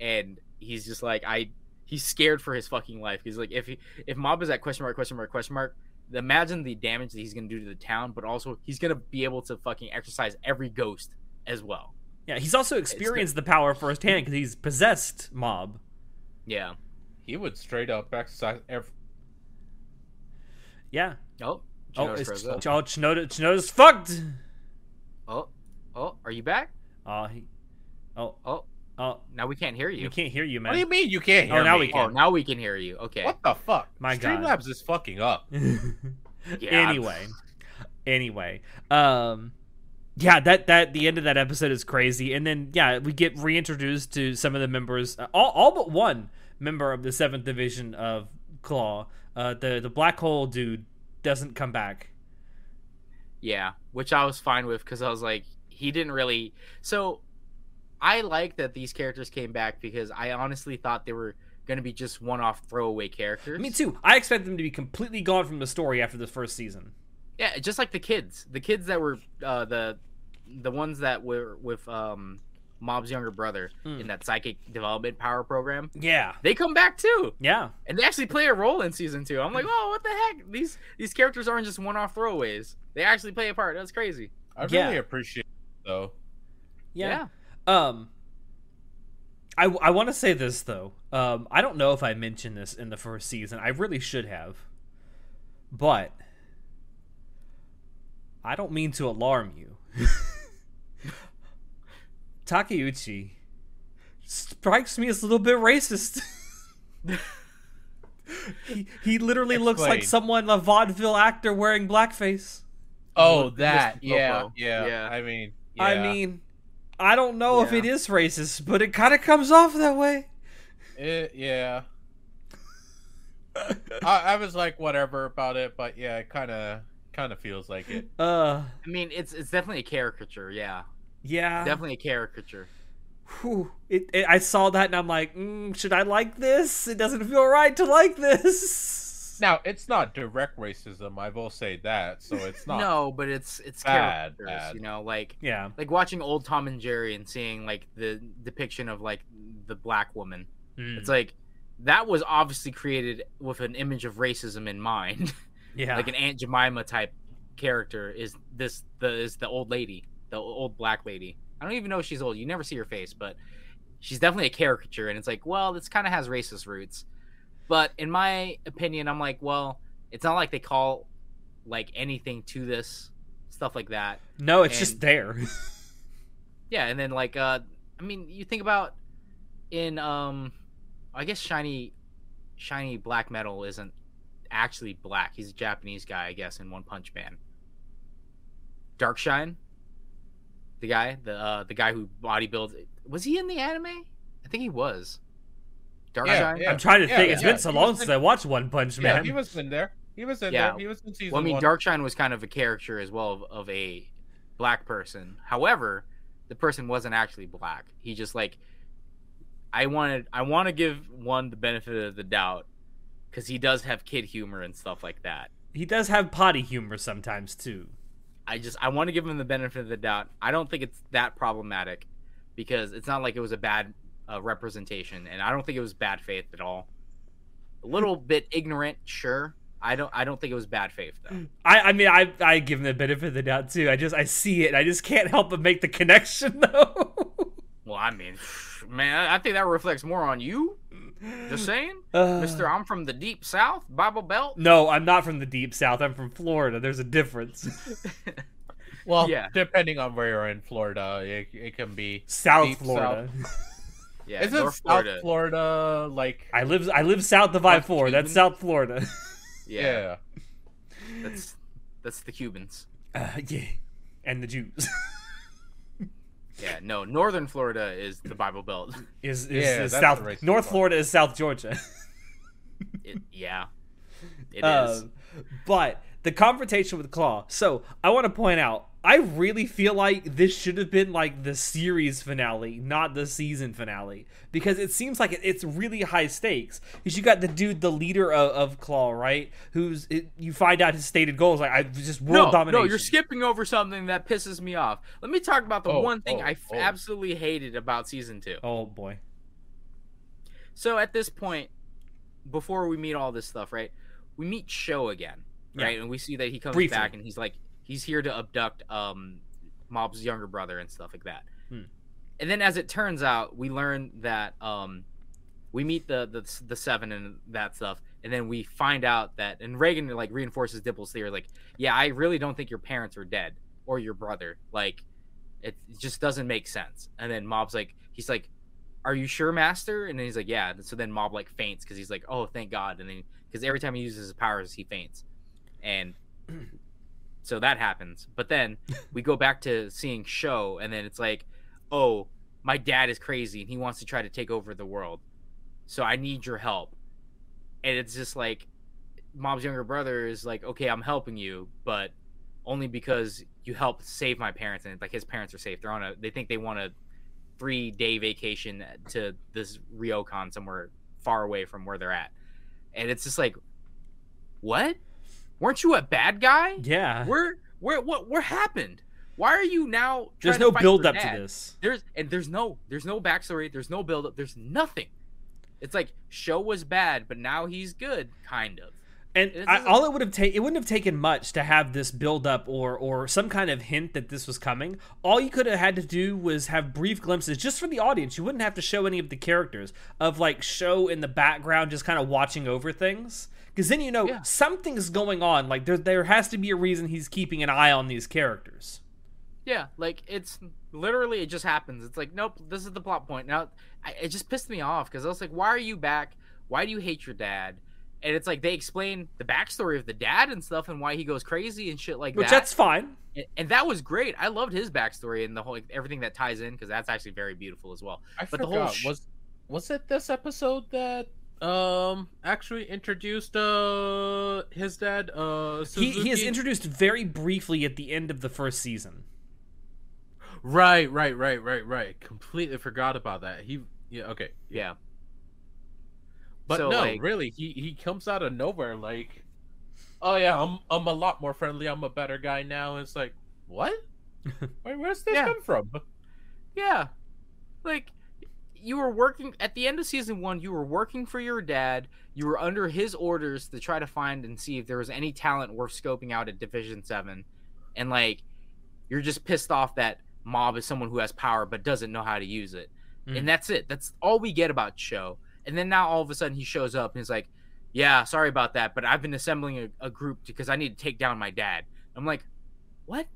and he's just like, I, he's scared for his fucking life. He's like, if he, if Mob is at question mark, question mark, question mark, imagine the damage that he's gonna do to the town, but also he's gonna be able to fucking exorcise every ghost as well. Yeah, he's also experienced the power firsthand because he's possessed Mob. Yeah. He would straight up exorcise every. Yeah. Oh. Oh, it's, oh, Chanoda, Chanoda's fucked. Oh. Oh. Are you back? Oh, he. Oh. Oh. Oh, Now we can't hear you. we can't hear you, man. What do you mean you can't hear Oh, now me? we Oh, can. now we can hear you. Okay. What the fuck? My God. Streamlabs is fucking up. Yeah. anyway, anyway, um, yeah, that that the end of that episode is crazy, and then yeah, we get reintroduced to some of the members, uh, all all but one member of the seventh division of Claw. Uh, the the black hole dude doesn't come back. Yeah, which I was fine with because I was like, he didn't really. So, I like that these characters came back because I honestly thought they were going to be just one-off throwaway characters. Me too. I expect them to be completely gone from the story after the first season. Yeah, just like the kids, the kids that were uh, the the ones that were with um, Mob's younger brother Mm. in that psychic development power program. Yeah, They come back too, yeah. and they actually play a role in season two. I'm like, oh, what the heck? These these characters aren't just one-off throwaways. They actually play a part. That's crazy. I Yeah. really appreciate it, though. Yeah. Um I I want to say this though. Um I don't know if I mentioned this in the first season. I really should have. But I don't mean to alarm you. Takeuchi strikes me as a little bit racist. he, he literally looks like someone a vaudeville actor wearing blackface. Oh, Mr. that. Yeah, yeah. Yeah. I mean, I mean, I don't know if it is racist, but it kind of comes off that way. It, yeah. I, I was like, whatever about it, but yeah, it kind of, kind of feels like it. Uh, I mean, it's it's definitely a caricature. Yeah, yeah. definitely a caricature. Whew. It, it, I saw that and I'm like, mm, should I like this? It doesn't feel right to like this. Now, it's not direct racism. I will say that. So it's not. No, but it's it's Bad, characters. bad. You know, like Yeah. like watching old Tom and Jerry and seeing like the depiction of like the black woman. Mm, It's like that was obviously created with an image of racism in mind. yeah. like an Aunt Jemima type character is this the is the old lady, the old black lady. I don't even know if she's old. You never see her face, but she's definitely a caricature and it's like, well, this kind of has racist roots. But in my opinion, I'm like, well, it's not like they call like anything to this stuff like that. no, it's just there. Yeah, and then like uh I mean, you think about in um I guess shiny shiny black metal isn't actually black. He's a Japanese guy, I guess, in One Punch Man. Darkshine? The guy? The uh the guy who bodybuilds was he in the anime? I think he was. Darkshine? yeah. I'm trying to yeah, think. It's yeah. been so He long since in- I watched One Punch Yeah, Man. he was in there. He was in Yeah. there. He was in season Well, I mean, one. Darkshine was kind of a character as well of, of a black person. However, the person wasn't actually black. He just like I wanted I want to give one the benefit of the doubt because he does have kid humor and stuff like that. He does have potty humor sometimes too. I just I want to give him the benefit of the doubt. I don't think it's that problematic because it's not like it was a bad uh, representation, and I don't think it was bad faith at all. A little bit ignorant, sure. I don't I don't think it was bad faith though. I, I mean, I, I give him the benefit of the doubt too. I just, I see it. I just can't help but make the connection though. Well, I mean, man, I think that reflects more on you. Just saying, Uh, Mister. I'm from the deep south, Bible Belt. No, I'm not from the deep south. I'm from Florida. There's a difference. well, yeah. depending on where you're in Florida, it, it can be. South Deep Florida. Yeah, Isn't North South Florida. Florida, like? I live, I live south of I four. That's South Florida. Yeah, Yeah. that's that's the Cubans. Uh, yeah, and the Jews Yeah, no, Northern Florida is the Bible Belt. is is, Yeah, is South. the North part. Florida is South Georgia. It, yeah, it is. Um, but the confrontation with Claw. So I want to point out, I really feel like this should have been like the series finale, not the season finale, because it seems like it, it's really high stakes. Because you got the dude, the leader of, of Claw, right? Who's it, you find out his stated goals, like I just world no, domination. no, you're skipping over something that pisses me off. Let me talk about the Oh, one thing oh, I f- oh. absolutely hated about season two. Oh boy. So at this point, before we meet all this stuff, right? We meet Sho again, Yeah. right? And we see that he comes Briefly. back and he's like, he's here to abduct um Mob's younger brother and stuff like that. Hmm. And then as it turns out, we learn that um we meet the the the seven and that stuff, and then we find out that and Reigen like reinforces Dimple's theory, like, yeah, I really don't think your parents are dead or your brother, like. It, just doesn't make sense. And then Mob's like, he's like, "Are you sure, Master?" And then he's like, "Yeah." So then Mob like faints because he's like, "Oh, thank God!" And then because every time he uses his powers, he faints, and so that happens. But then we go back to seeing Sho, and then it's like, "Oh, my dad is crazy and he wants to try to take over the world, so I need your help." And it's just like, Mob's younger brother is like, "Okay, I'm helping you, but." Only because you helped save my parents, and like his parents are safe. They're on a. They think they want a three day vacation to this Ryokan somewhere far away from where they're at. And it's just like, what? Weren't you a bad guy? Yeah. Where, where, what, what happened? Why are you now? There's no build up to this. There's and there's no, there's no backstory. There's no build up. There's nothing. It's like Sho was bad, but now he's good, kind of. And I, all it would have taken, it wouldn't have taken much to have this build up or or some kind of hint that this was coming. All you could have had to do was have brief glimpses just for the audience. You wouldn't have to show any of the characters of like Sho in the background, just kind of watching over things. Because then you know Yeah. something's going on. Like there there has to be a reason he's keeping an eye on these characters. Yeah, like it's literally it just happens. It's like nope, this is the plot point. Now I, it just pissed me off because I was like, why are you back? Why do you hate your dad? And it's like they explain the backstory of the dad and stuff and why he goes crazy and shit like Which that. Which that's fine. And, and that was great. I loved his backstory and the whole everything that ties in because that's actually very beautiful as well. I But the forgot. whole sh- was was it this episode that um actually introduced uh his dad uh He, he is introduced very briefly at the end of the first season. right right right right right completely forgot about that he yeah okay Yeah. but So, no like- really he he comes out of nowhere like oh yeah I'm I'm a lot more friendly I'm a better guy now it's like what Wait, where's this Yeah. come from Yeah. Like you were working at the end of season 1, you were working for your dad. You were under his orders to try to find and see if there was any talent worth scoping out at Division 7. And like you're just pissed off that Mob is someone who has power but doesn't know how to use it. Mm. And that's it. That's all we get about Sho. And then now all of a sudden he shows up and he's like, "Yeah, sorry about that, but I've been assembling a, a group because I need to take down my dad." I'm like, "What?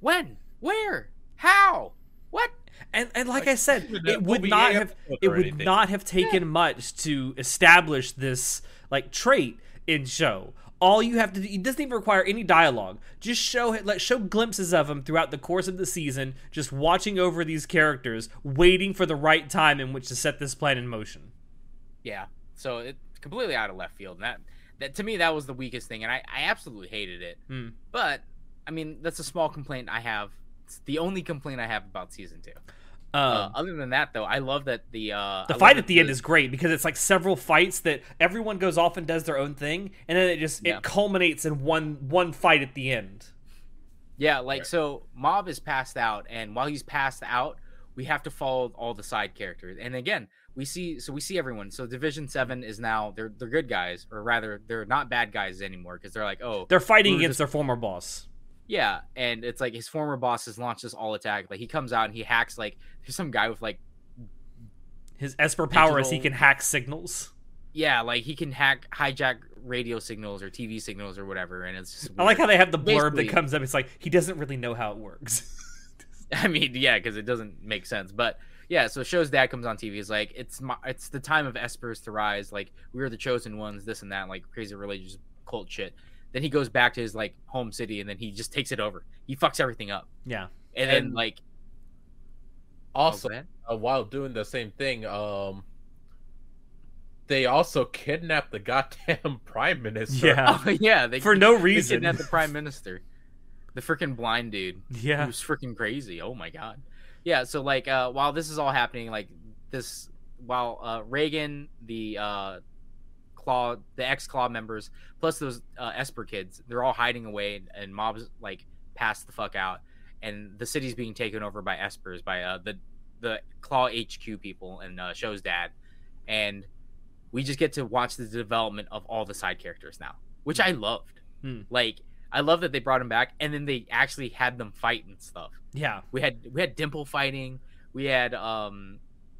When? Where? How? What?" And and like Like, I said, it would OVA not have it would anything. not have taken much to establish this like trait in Sho. All you have to do, it doesn't even require any dialogue. Just show let show glimpses of him throughout the course of the season, just watching over these characters, waiting for the right time in which to set this plan in motion. Yeah. So it's completely out of left field. And that that to me that was the weakest thing and I, I absolutely hated it. Hmm. But I mean, that's a small complaint I have. It's the only complaint I have about season 2. Um, uh, other than that though, I love that the uh the I fight at the end is great because it's like several fights that everyone goes off and does their own thing, and then it just Yeah. it culminates in one one fight at the end. Yeah, like Right. so Mob is passed out and while he's passed out, we have to follow all the side characters. And again, we see so we see everyone. So Division 7 is now they're they're good guys or rather they're not bad guys anymore because they're like, "Oh, They're fighting against just- their former boss. Yeah, and it's like his former boss has launched this all attack. Like he comes out and he hacks like there's some guy with like His Esper power is he can hack signals. yeah, like he can hack hijack radio signals or TV signals or whatever, and it's just I like how they have the blurb Basically- that comes up. It's like he doesn't really know how it works. I mean, yeah, because it doesn't make sense. But yeah, so Sho's dad comes on TV. He's like, it's my, it's the time of Espers to rise. Like we are the chosen ones. This and that, like crazy religious cult shit. Then he goes back to his like home city, and then he just takes it over. He fucks everything up, yeah, and, then like also oh, uh, while doing the same thing, um, they also kidnapped the goddamn prime minister. Yeah. oh yeah, they for no they reason. kidnapped the prime minister, the freaking blind dude. yeah, who's freaking crazy. Oh my god. Yeah, so like uh while this is all happening, like this while uh Reigen, the uh Claw the ex Claw members, plus those uh Esper kids, they're all hiding away and mobs like pass the fuck out. And the city's being taken over by Espers, by uh the the Claw HQ people and uh Sho's dad. And we just get to watch the development of all the side characters now, which I loved. Hmm. Like I love that they brought him back, and then they actually had them fight and stuff. yeah. We had we had Dimple fighting. We had um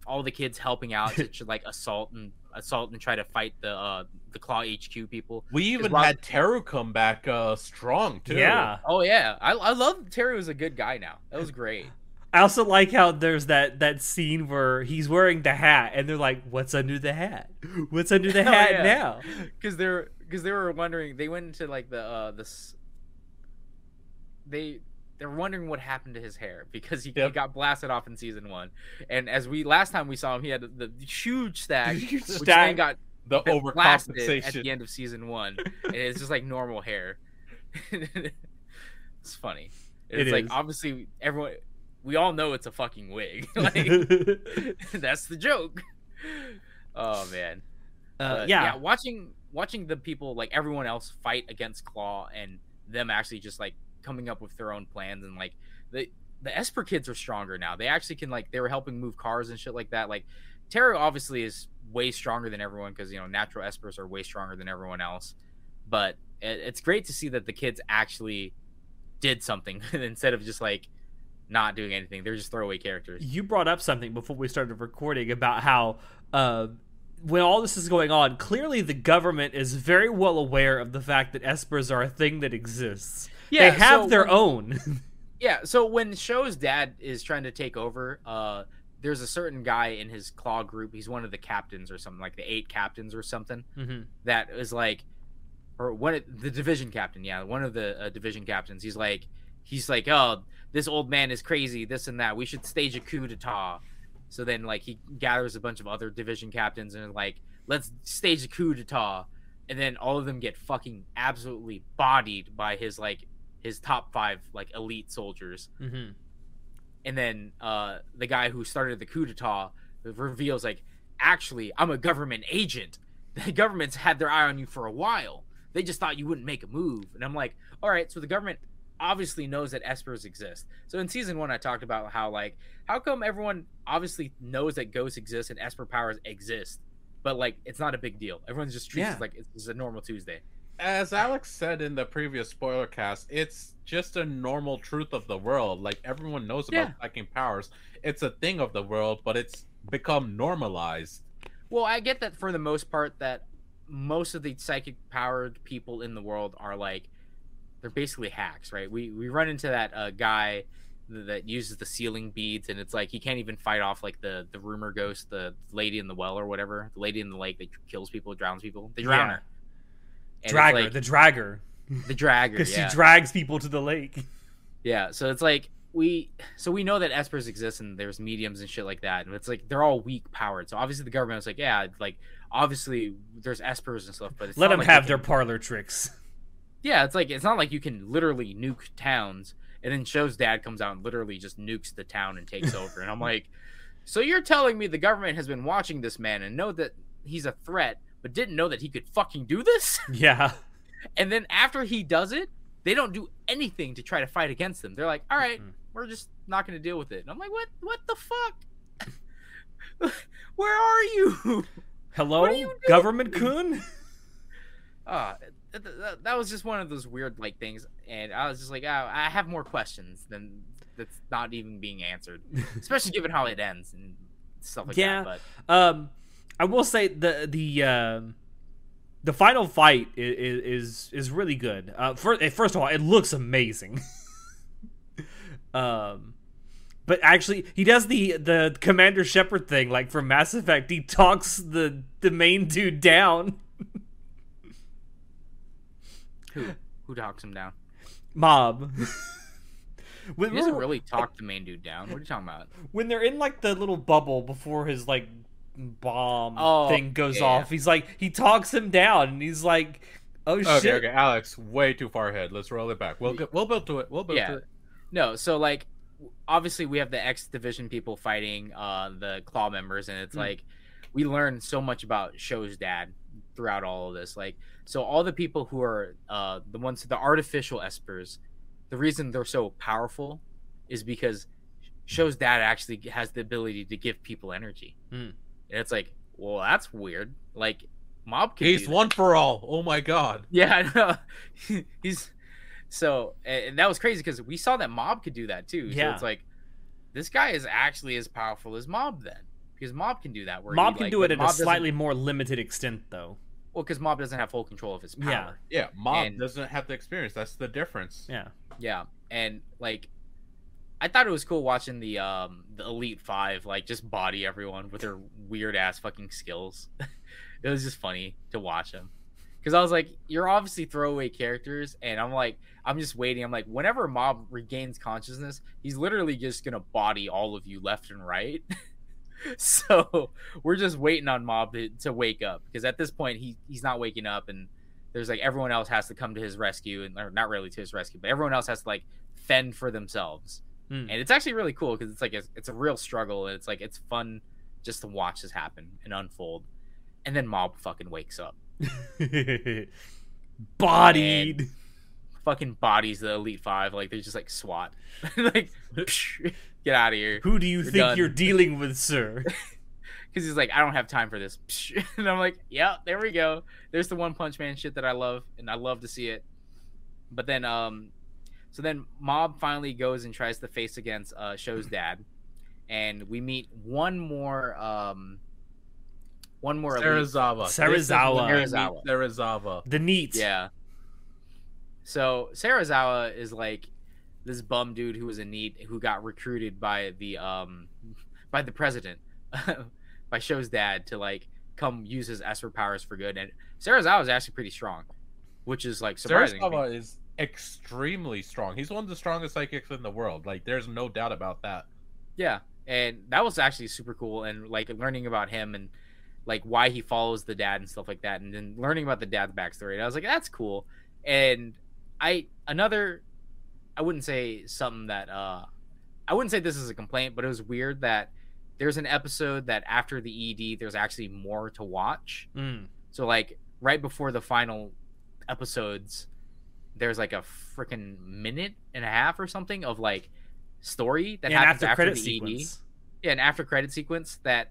all the kids helping out to, to, like assault and assault and try to fight the uh the Claw HQ people. We even Rob- had Teru come back uh strong too. Yeah. Oh yeah, I I love Teru was a good guy now. That was great. I also like how there's that that scene where he's wearing the hat, and they're like, "What's under the hat? What's under the Oh, hat yeah. now?" because they're because they were wondering they went into like the uh this they they're wondering what happened to his hair because he, he got blasted off in season one. And as we last time we saw him he had the huge stack Huge which stack. then got The blasted at the end of season one. And it's just like normal hair. It's funny. It's It like is. obviously everyone we all know it's a fucking wig. Like that's the joke. Oh man. Uh, but, yeah, watching watching the people like everyone else fight against Claw and them actually just like coming up with their own plans and like the the Esper kids are stronger now. They actually can like they were helping move cars and shit like that. Like Teru obviously is way stronger than everyone because you know natural Espers are way stronger than everyone else. But it, it's great to see that the kids actually did something instead of just like not doing anything. They're just throwaway characters. you brought up something before we started recording about how uh, when all this is going on, clearly the government is very well aware of the fact that espers are a thing that exists. They have so their when- own. Yeah, so when Sho's dad is trying to take over, uh, there's a certain guy in his claw group. He's one of the captains or something, like the eight captains or something. Mhm. That is like, or one of the division captain. Yeah, one of the uh, division captains. He's like, he's like, oh, this old man is crazy, this and that. We should stage a coup d'état. So then, like, he gathers a bunch of other division captains and like, let's stage a coup d'état. And then all of them get fucking absolutely bodied by his like his top five like elite soldiers. Mhm. and then uh the guy who started the coup d'etat reveals like actually i'm a government agent. The government's had their eye on you for a while. They just thought you wouldn't make a move. And i'm like all right so the government obviously knows that espers exist. So in season one i talked about how like how come everyone obviously knows that ghosts exist and esper powers exist but like it's not a big deal. Everyone's just treats Yeah. it like it's just a normal tuesday As Alex said in the previous spoiler cast, it's just a normal truth of the world. Like everyone knows about Yeah. psychic powers. It's a thing of the world, but it's become normalized. Well, I get that for the most part that most of the psychic powered people in the world are like they're basically hacks, right? We we run into that uh, guy that uses the sealing beads and it's like he can't even fight off like the the rumor ghost, the lady in the well or whatever, the lady in the lake that kills people, drowns people. They drown Yeah. her. And Dragger, like- the dragger, the dragger, because yeah. she drags people to the lake. Yeah, so it's like we so we know that espers exist and there's mediums and shit like that, and it's like they're all weak powered. So obviously the government was like, yeah, like obviously there's espers and stuff, but it's Let them like have can- their parlor tricks. Yeah, it's like it's not like you can literally nuke towns, and then Sho's dad comes out and literally just nukes the town and takes over, and I'm like, so you're telling me the government has been watching this man and know that he's a threat, but didn't know that he could fucking do this? Yeah, And then after he does it, they don't do anything to try to fight against them. They're like, "All right, Mhm. we're just not going to deal with it." And I'm like, "What? What the fuck? Where are you?" hello, are you government coon. Uh, th- th- th- that was just one of those weird like things, and I was just like, oh, I have more questions than that's not even being answered, especially given how it ends and stuff like Yeah. that. But um, I will say the the um, the final fight is is, is really good. Uh, first, first of all, it looks amazing. um, but actually, he does the the Commander Shepard thing, like from Mass Effect. He talks the the main dude down. Who who talks him down? Mob. when, He doesn't really talk the main dude down. What are you talking about? when they're in like the little bubble before his like bomb Oh, thing goes yeah. off, he's like he talks him down, and he's like, "Oh Okay, shit." okay, okay. Alex, way too far ahead. Let's roll it back. We'll get, we'll build to it. We'll build Yeah. to it. No, so like obviously we have the X division people fighting uh the claw members and it's Mm. like we learn so much about Sho's dad throughout all of this. Like so all the people who are uh the ones the artificial espers, the reason they're so powerful is because Sho's dad actually has the ability to give people energy. Mm. And it's like, well, that's weird. Like Mob can He's do that. one for all. Oh my god. Yeah, I know. He's so, and and that was crazy because we saw that Mob could do that too. So Yeah. it's like this guy is actually as powerful as Mob then, because Mob can do that. Where Mob he, can like, do it but at Mob a slightly more limited extent, though. well, because Mob doesn't have full control of his power. Yeah. Yeah, Mob And- doesn't have the experience. That's the difference. Yeah. Yeah, and like I thought it was cool watching the um the Elite Five like just body everyone with their weird ass fucking skills. it was just funny to watch them because I was like, you're obviously throwaway characters, and I'm like, I'm just waiting. I'm like, whenever Mob regains consciousness, he's literally just gonna body all of you left and right. so we're just waiting on Mob to, to wake up because at this point he he's not waking up, and there's like everyone else has to come to his rescue, and or not really to his rescue, but everyone else has to like fend for themselves. Hmm. And it's actually really cool because it's like a, it's a real struggle, and it's like it's fun just to watch this happen and unfold. And then Mob fucking wakes up Bodied. fucking bodies the elite five like they're just like SWAT, like get out of here. Who do you You're think done. you're dealing with, sir? Because he's like, I don't have time for this, and I'm like, yeah, there we go. There's the One Punch Man shit that I love, and I love to see it. But then, um, so then Mob finally goes and tries to face against uh, Sho's dad, and we meet one more, um, one more elite. Serizawa. Serizawa. This is when we meet Serizawa. Serizawa. The NEET. Yeah. So Serizawa is like this bum dude who was a NEET who got recruited by the um by the president by Show's dad to like come use his Esper powers for good. And Serizawa is actually pretty strong, which is like surprising. Serizawa is extremely strong. He's one of the strongest psychics in the world. Like, there's no doubt about that. Yeah, and that was actually super cool. And like learning about him and like why he follows the dad and stuff like that, and then learning about the dad's backstory. And I was like, that's cool. And I another, I wouldn't say something that uh, I wouldn't say this is a complaint, but it was weird that there's an episode that after the ED, there's actually more to watch. Mm. So like right before the final episodes, there's like a freaking minute and a half or something of like story that And happens after after, credit the sequence. ED. Yeah, an after credit sequence that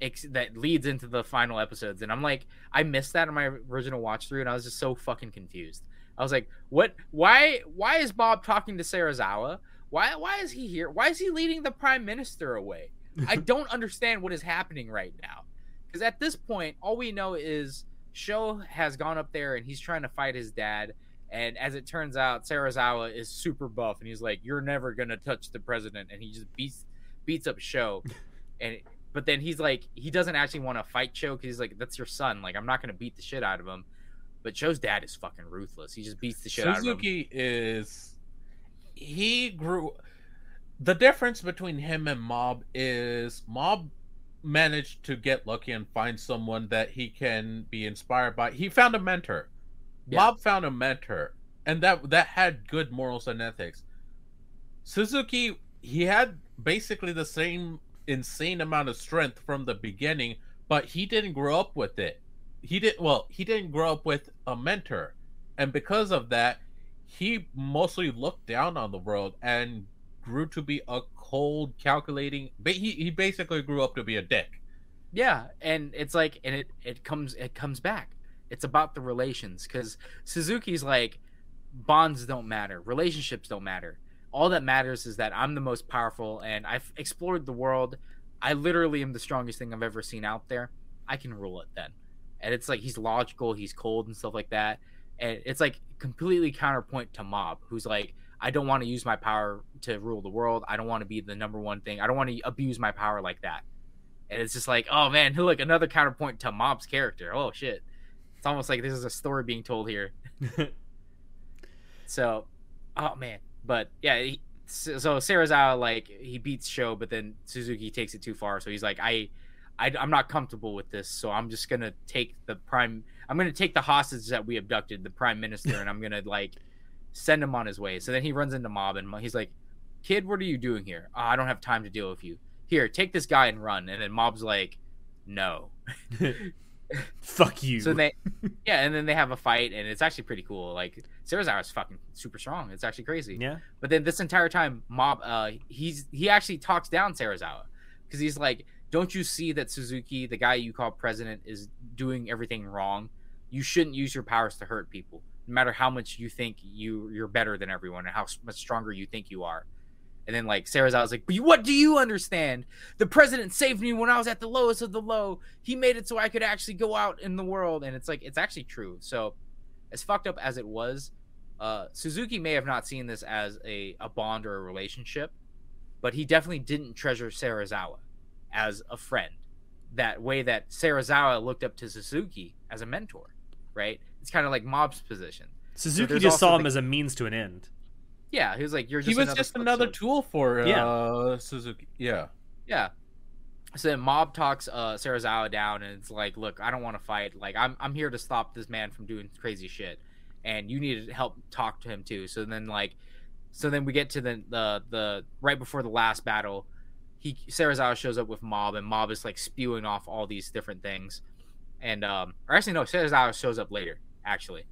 ex- that leads into the final episodes, and I'm like, I missed that in my original watch through, and I was just so fucking confused. I was like, what? Why? Why is Mob talking to Serizawa? Why? Why is he here? Why is he leading the prime minister away? I don't understand what is happening right now. Because at this point, all we know is Sho has gone up there and he's trying to fight his dad. And as it turns out, Serizawa is super buff, and he's like, "You're never gonna touch the president," and he just beats beats up Sho. And but then he's like, he doesn't actually want to fight Sho because he's like, "That's your son. Like, I'm not gonna beat the shit out of him." But Sho's dad is fucking ruthless. He just beats the shit out of him. Suzuki is he grew the difference between him and Mob is Mob managed to get lucky and find someone that he can be inspired by. He found a mentor. Yeah. Mob found a mentor and that that had good morals and ethics. Suzuki he had basically the same insane amount of strength from the beginning, but he didn't grow up with it. He didn't well, he didn't grow up with a mentor. And because of that, he mostly looked down on the world and grew to be a cold, calculating. But he he basically grew up to be a dick. Yeah, and it's like, and it it comes it comes back. It's about the relations because Suzuki's like, bonds don't matter, relationships don't matter. All that matters is that I'm the most powerful, and I've explored the world. I literally am the strongest thing I've ever seen out there. I can rule it then. And it's like he's logical, he's cold and stuff like that. And it's like completely counterpoint to Mob, who's like, I don't want to use my power to rule the world. I don't want to be the number one thing. I don't want to abuse my power like that. And it's just like, oh man, look, another counterpoint to Mob's character. Oh shit. It's almost like this is a story being told here. So, oh man, but yeah. He, so Serizawa like he beats Sho, but then Suzuki takes it too far. So he's like, I, I, I'm not comfortable with this. So I'm just gonna take the prime. I'm gonna take the hostage that we abducted, the prime minister, and I'm gonna like send him on his way. So then he runs into Mob, and he's like, "Kid, what are you doing here? "Oh, I don't have time to deal with you. Here, take this guy and run." And then Mob's like, "No." Fuck you. So they, yeah, and then they have a fight, and it's actually pretty cool. Like Serizawa's fucking super strong. It's actually crazy. yeah. But then this entire time, Mob, uh, he's he actually talks down Serizawa because he's like, "Don't you see that Suzuki, the guy you call president, is doing everything wrong? You shouldn't use your powers to hurt people, no matter how much you think you you're better than everyone and how much stronger you think you are." And then like Serizawa's like, "But what do you understand? The president saved me when I was at the lowest of the low. He made it so I could actually go out in the world." And it's like it's actually true. So, as fucked up as it was, uh, Suzuki may have not seen this as a, a bond or a relationship, but he definitely didn't treasure Serizawa as a friend. That way that Serizawa looked up to Suzuki as a mentor, right? It's kind of like Mob's position. Suzuki there's just saw him the- as a means to an end. Yeah, he was like, "You're just he was another just another soldier." tool for uh, Yeah. Suzuki. Yeah. Yeah. So then Mob talks uh Serizawa down and it's like, look, I don't want to fight. Like I'm I'm here to stop this man from doing crazy shit. And you need to help talk to him too. So then like so then we get to the the the right before the last battle, he Serizawa shows up with Mob and Mob is like spewing off all these different things. And um or actually no, Serizawa shows up later, actually.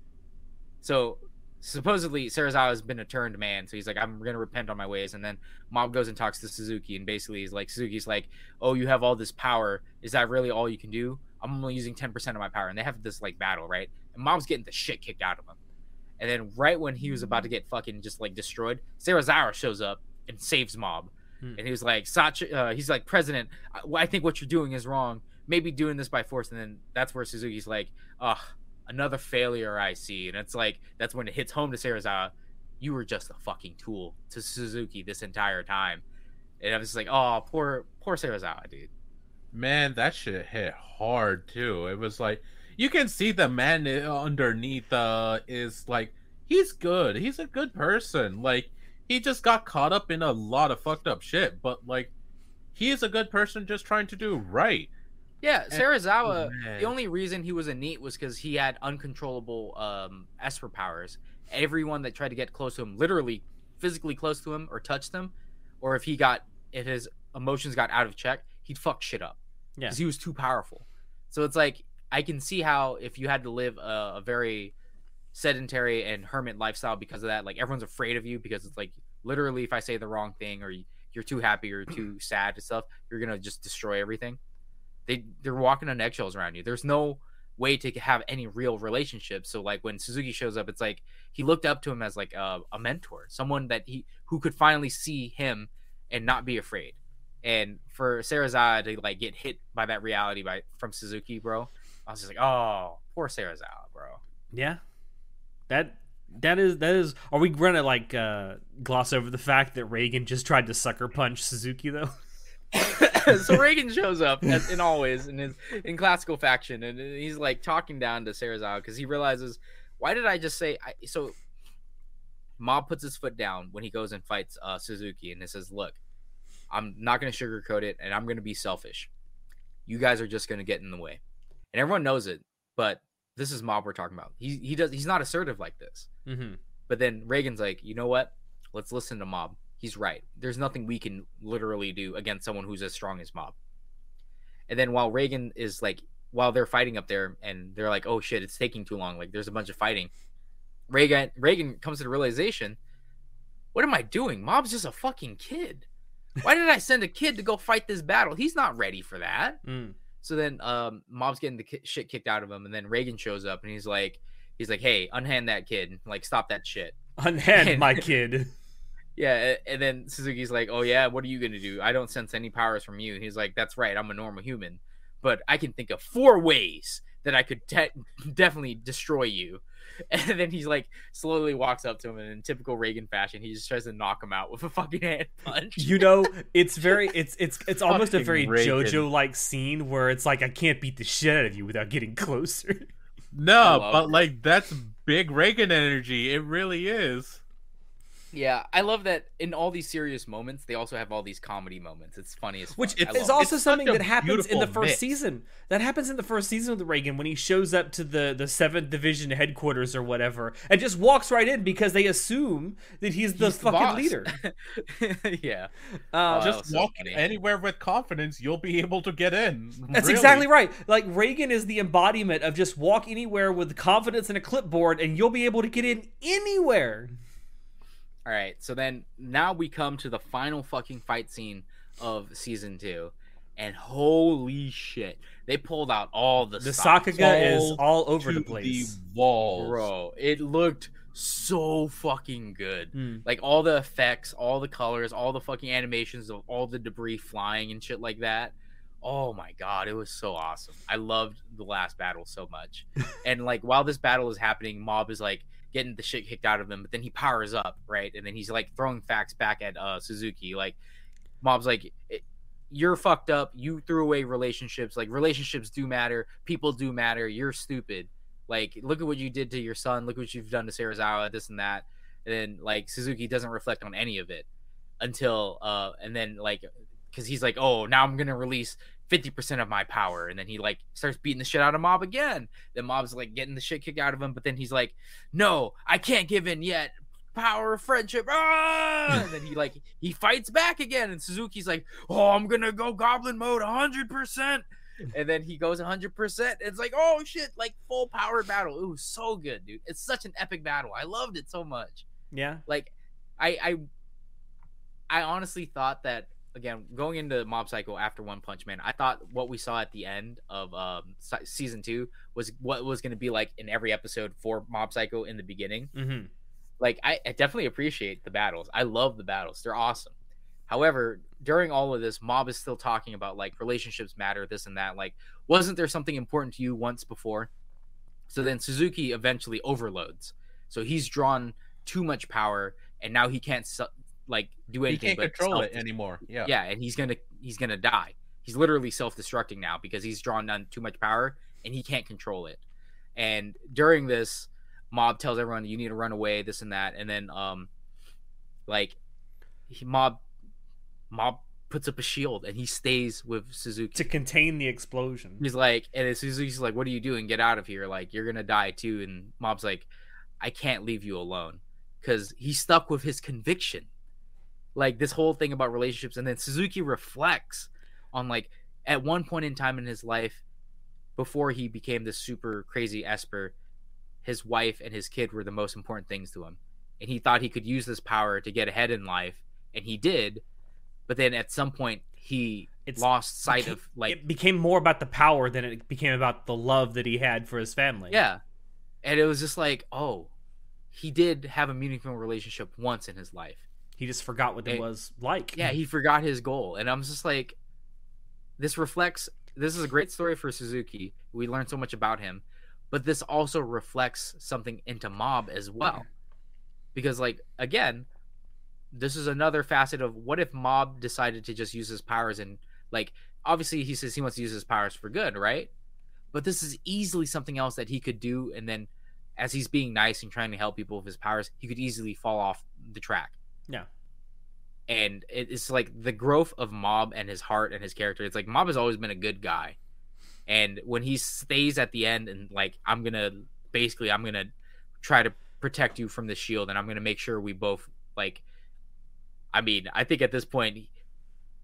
So supposedly Serizawa has been a turned man, so he's like, I'm gonna repent on my ways, and then Mob goes and talks to Suzuki, and basically he's like, Suzuki's like, oh, you have all this power. Is that really all you can do? I'm only using 10% of my power. And they have this like battle, right? And Mob's getting the shit kicked out of him. And then right when he was about to get fucking just like destroyed, Serizawa shows up and saves Mob. Hmm. And he was like, Sachi, uh, he's like, President, I, I think what you're doing is wrong. Maybe doing this by force. And then that's where Suzuki's like, ugh, another failure I see. And it's like, that's when it hits home to Serizawa. You were just a fucking tool to Suzuki this entire time. And I was like, oh, poor, poor Serizawa, dude. Man, that shit hit hard too. It was like you can see the man underneath uh is like he's good. He's a good person. Like he just got caught up in a lot of fucked up shit, but like he is a good person just trying to do right. Yeah, Serizawa. Man. The only reason he was a NEET was because he had uncontrollable um, Esper powers. Everyone that tried to get close to him, literally physically close to him or touched him, or if he got if his emotions got out of check, he'd fuck shit up. Yeah. because he was too powerful. So it's like I can see how if you had to live a, a very sedentary and hermit lifestyle because of that, like everyone's afraid of you because it's like literally if I say the wrong thing or you're too happy or too sad and stuff, you're gonna just destroy everything. They they're walking on eggshells around you. There's no way to have any real relationship. So like when Suzuki shows up, it's like he looked up to him as like a, a mentor, someone that he who could finally see him and not be afraid. And for Serizawa to like get hit by that reality by from Suzuki, bro, I was just like, oh, poor Serizawa, bro. Yeah, that that is that is. Are we gonna like uh, gloss over the fact that Reigen just tried to sucker punch Suzuki though? so Reigen shows up as, in always in his in classical faction, and he's like talking down to Serizawa because he realizes, why did I just say? I, so Mob puts his foot down when he goes and fights uh, Suzuki, and he says, "Look, I'm not going to sugarcoat it, and I'm going to be selfish. You guys are just going to get in the way, and everyone knows it. But this is Mob we're talking about. He he does he's not assertive like this. Mm-hmm. But then Reigen's like, you know what? Let's listen to Mob. He's right. There's nothing we can literally do against someone who's as strong as Mob. And then while Reigen is like, while they're fighting up there, and they're like, oh shit, it's taking too long. Like there's a bunch of fighting. Reigen Reigen comes to the realization, what am I doing? Mob's just a fucking kid. Why did I send a kid to go fight this battle? He's not ready for that. Mm. So then um Mob's getting the ki- shit kicked out of him, and then Reigen shows up and he's like, he's like, hey, unhand that kid. Like stop that shit. Unhand my kid. Yeah, and then Suzuki's like, "Oh yeah, what are you gonna do? I don't sense any powers from you." He's like, "That's right, I'm a normal human, but I can think of four ways that I could te- definitely destroy you." And then he's like, slowly walks up to him, and in typical Reigen fashion, he just tries to knock him out with a fucking hand punch. You know, it's very it's it's it's almost a very JoJo like scene where it's like I can't beat the shit out of you without getting closer. No, but it. like that's big Reigen energy. It really is. Yeah, I love that in all these serious moments, they also have all these comedy moments. It's funny as Which fuck. I is also It's something that happens in the first mix. season. That happens in the first season of the Reigen when he shows up to the the seventh division headquarters or whatever, and just walks right in because they assume that he's the He's fucking boss. leader. yeah, Uh, Oh, Just so walk funny. anywhere with confidence, you'll be able to get in. That's Really. exactly right. Like Reigen is the embodiment of just walk anywhere with confidence and a clipboard, and you'll be able to get in anywhere. All right, so then now we come to the final fucking fight scene of season two, and holy shit, they pulled out all the The. Sakuga is All over the place. The walls. bro. It looked so fucking good. Mm. Like all the effects, all the colors, all the fucking animations of all the debris flying and shit like that. Oh my god, it was so awesome. I loved the last battle so much. and like while this battle is happening, Mob is like getting the shit kicked out of him, but then he powers up, right? And then he's like throwing facts back at uh Suzuki like Mob's like, "You're fucked up. You threw away relationships. Like relationships do matter. People do matter. You're stupid. Like look at what you did to your son. Look what you've done to Serizawa. This and that." And then like Suzuki doesn't reflect on any of it until uh and then like because he's like, "Oh, now I'm gonna release." 50% of my power and then he like starts beating the shit out of mob again. Then mob's like getting the shit kicked out of him but then he's like no i can't give in yet. Power of friendship ah! and then he like he fights back again and suzuki's like oh i'm gonna go goblin mode 100% and then he goes 100% it's like oh shit like full power battle. It was so good dude. It's such an epic battle. I loved it so much. Yeah. like i i i honestly thought that again going into mob psycho after one punch man i thought what we saw at the end of um season two was what was going to be like in every episode for mob psycho in the beginning. Mm-hmm. like I, I definitely appreciate the battles. I love the battles. They're awesome. However during all of this mob is still talking about like relationships matter this and that. Like wasn't there something important to you once before? So then suzuki eventually overloads. So he's drawn too much power and now he can't su- like do He anything can't but control it anymore. Yeah. yeah and he's gonna he's gonna die. He's literally self-destructing now because he's drawn down too much power and he can't control it. And during this mob tells everyone you need to run away this and that and then um like he, mob mob puts up a shield and he stays with suzuki. To contain the explosion. he's like and as suzuki's like what are you doing? Get out of here. Like you're gonna die too. And mob's like i can't leave you alone. Because he's stuck with his conviction like this whole thing about relationships and then suzuki reflects on like at one point in time in his life before he became this super crazy esper his wife and his kid were the most important things to him and he thought he could use this power to get ahead in life and he did but then at some point he It's- lost sight Beca- of like it became more about the power than it became about the love that he had for his family. Yeah. And it was just like, oh, he did have a meaningful relationship once in his life. He just forgot what it It- was like. Yeah, he forgot his goal. And I'm just like, this reflects, this is a great story for Suzuki. We learned so much about him. But this also reflects something into Mob as well. Because, like, again, this is another facet of what if Mob decided to just use his powers and, like, obviously he says he wants to use his powers for good, right? But this is easily something else that he could do. And then as he's being nice and trying to help people with his powers, he could easily fall off the track Yeah. and it's like the growth of mob and his heart and his character it's like mob has always been a good guy and when he stays at the end and like i'm gonna basically i'm gonna try to protect you from the shield and i'm gonna make sure we both like i mean i think at this point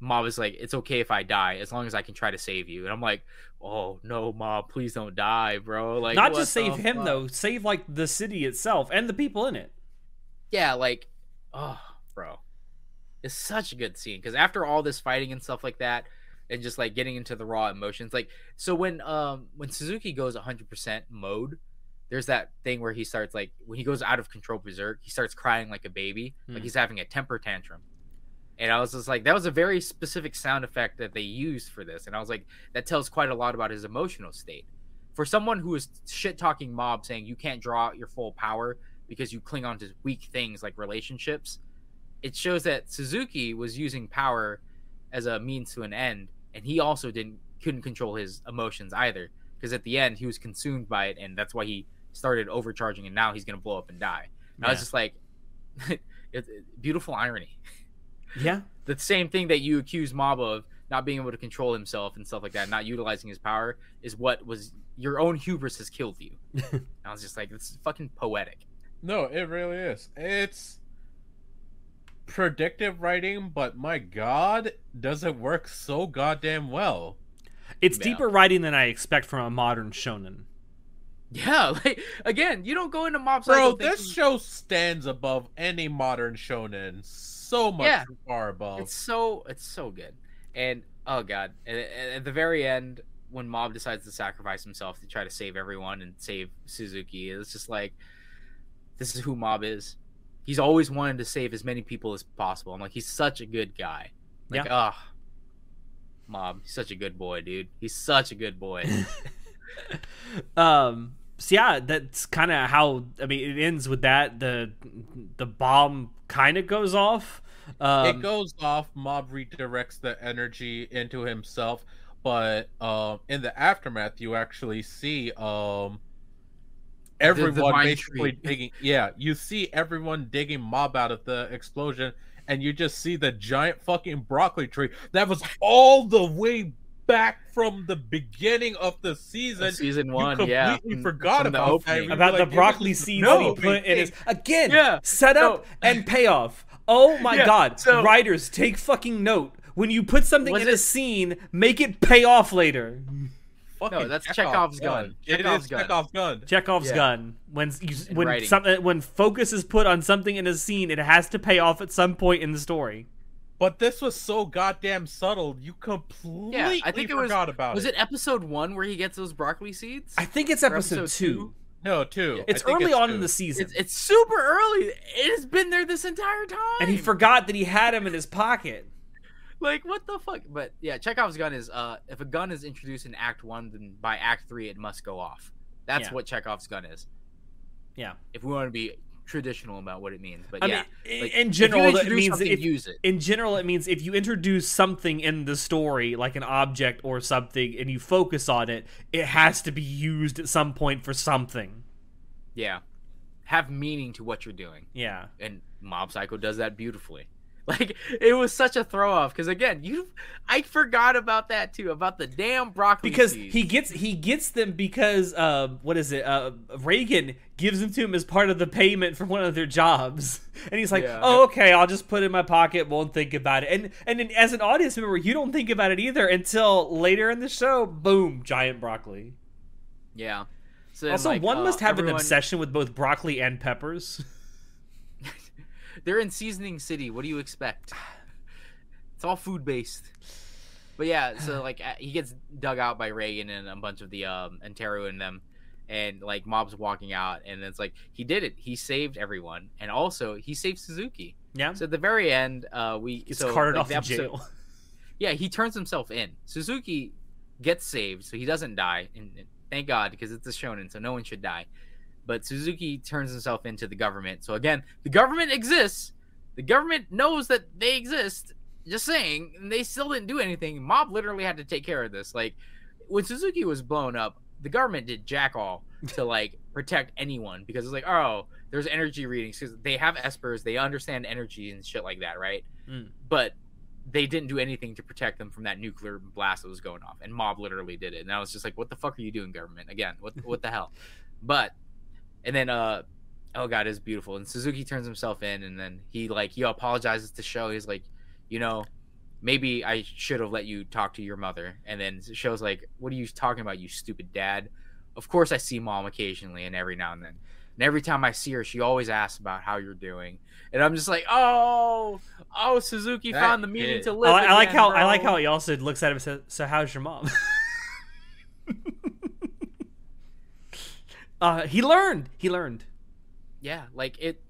mob is like it's okay if i die as long as i can try to save you and i'm like oh no mob please don't die bro like Not just save him fuck? though, save like the city itself and the people in it. yeah, like, oh, bro, it's such a good scene because after all this fighting and stuff like that, and just like getting into the raw emotions, like, so when um when Suzuki goes 100% mode, there's that thing where he starts like when he goes out of control berserk, he starts crying like a baby, Hmm. like he's having a temper tantrum. And I was just like, that was a very specific sound effect that they used for this, and I was like, that tells quite a lot about his emotional state. For someone who is shit talking mob saying you can't draw out your full power because you cling on to weak things like relationships, it shows that Suzuki was using power as a means to an end, and he also didn't couldn't control his emotions either. Because at the end, he was consumed by it, and that's why he started overcharging, and now he's gonna blow up and die. And I was just like, it, it- beautiful irony. Yeah. The same thing that you accuse Mob of not being able to control himself and stuff like that, not utilizing his power, is what was your own hubris has killed you. And I was just like, it's fucking poetic. No, it really is. It's predictive writing, but my god, does it work so goddamn well. It's Yeah. deeper writing than I expect from a modern shonen. Yeah, like again, you don't go into Mob Bro, Psycho this thinking- show stands above any modern shonen. So much Yeah. far above. It's so it's so good, and oh god, at, at at the very end when Mob decides to sacrifice himself to try to save everyone and save Suzuki, it's just like this is who Mob is. He's always wanted to save as many people as possible. I'm like, he's such a good guy. Like, ah, Mob, he's such a good boy, dude. He's such a good boy. um so yeah that's kind of how i mean it ends with that the the bomb kind of goes off Um, it goes off. Mob redirects the energy into himself, but um, in the aftermath, you actually see um, everyone divine basically tree. digging. Yeah, you see everyone digging Mob out of the explosion, and you just see the giant fucking broccoli tree that was all the way back from the beginning of the season. season You one, yeah, completely mm, forgot from about that. about like, the broccoli just seeds no that he put in his again Yeah, setup no. and payoff. Oh my Yeah, god! so- Writers, take fucking note. When you put something Was in a scene, make it pay off later. Fucking that's Chekhov's Chekhov's gun. It Chekhov's is gun. Chekhov's gun. Chekhov's Yeah. gun. When you, when writing. something uh, when focus is put on something in a scene, it has to pay off at some point in the story. But this was so goddamn subtle, you completely Yeah, I think it was. forgot about was it. it episode one where he gets those broccoli seeds? I think it's episode, episode two. two? No, two. I It's think early on two. in the season, It's, it's super early. It has been there this entire time. and he forgot that he had him in his pocket. Like what the fuck? But yeah chekhov's gun is uh if a gun is introduced in act one then by act three it must go off. That's Yeah. what chekhov's gun is. Yeah. if we want to be traditional about what it means but I yeah mean, like, in general, that means if, use it. in general it means if you introduce something in the story like an object or something and you focus on it it has to be used at some point for something. Yeah. Have meaning to what you're doing. Yeah. And mob psycho does that beautifully like it was such a throw off because again you i forgot about that too about the damn broccoli because seeds. he gets he gets them because um what is it uh reigen gives them to him as part of the payment for one of their jobs. And he's like Yeah. oh okay i'll just put it in my pocket won't think about it. And and then as an audience member you don't think about it either until later in the show boom giant broccoli. Yeah. So also like, one uh, must have an obsession with both broccoli and peppers They're in Seasoning City. What do you expect? It's all food based. But yeah, so like he gets dug out by Reigen and a bunch of the um Antero and them, and like mobs walking out, and it's like he did it. He saved everyone, and also he saved Suzuki. yeah So at the very end, uh, we it's so, carted like, off the episode- jail Yeah, he turns himself in. Suzuki gets saved, so he doesn't die, and and thank God because it's a shonen, so no one should die. But Suzuki turns himself into the government. So again, the government exists. The government knows that they exist. Just saying, and they still didn't do anything. Mob literally had to take care of this. Like when Suzuki was blown up, the government did jack all to like protect anyone because it's like, oh, there's energy readings because they have espers, they understand energy and shit like that, right? Mm. But they didn't do anything to protect them from that nuclear blast that was going off, and Mob literally did it. And I was just like, what the fuck are you doing, government? Again, what what the hell? But and then uh oh god, it's beautiful. And Suzuki turns himself in, and then he like he apologizes to Sho. He's like, you know, maybe I should have let you talk to your mother. And then Sho's like, what are you talking about, you stupid dad? Of course, I see mom occasionally and every now and then. And every time I see her, she always asks about how you're doing. And I'm just like, oh, oh, Suzuki That found the meaning to live. like- I like again, how I like how he also looks at him and says, "So how's your mom?" uh, he learned. He learned. yeah like it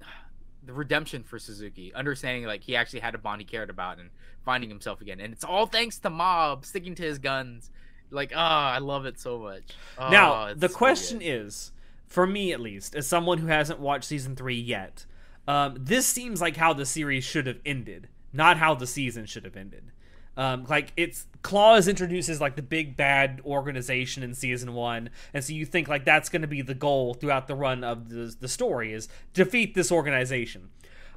the redemption for suzuki understanding like he actually had a bond he cared about and finding himself again and it's all thanks to mob sticking to his guns like oh i love it so much Oh, now the so question good. is, for me at least, as someone who hasn't watched season three yet, um, this seems like how the series should have ended, not how the season should have ended. Um, like it's Claws introduces like the big bad organization in season one, and so you think like that's going to be the goal throughout the run of the the story is defeat this organization.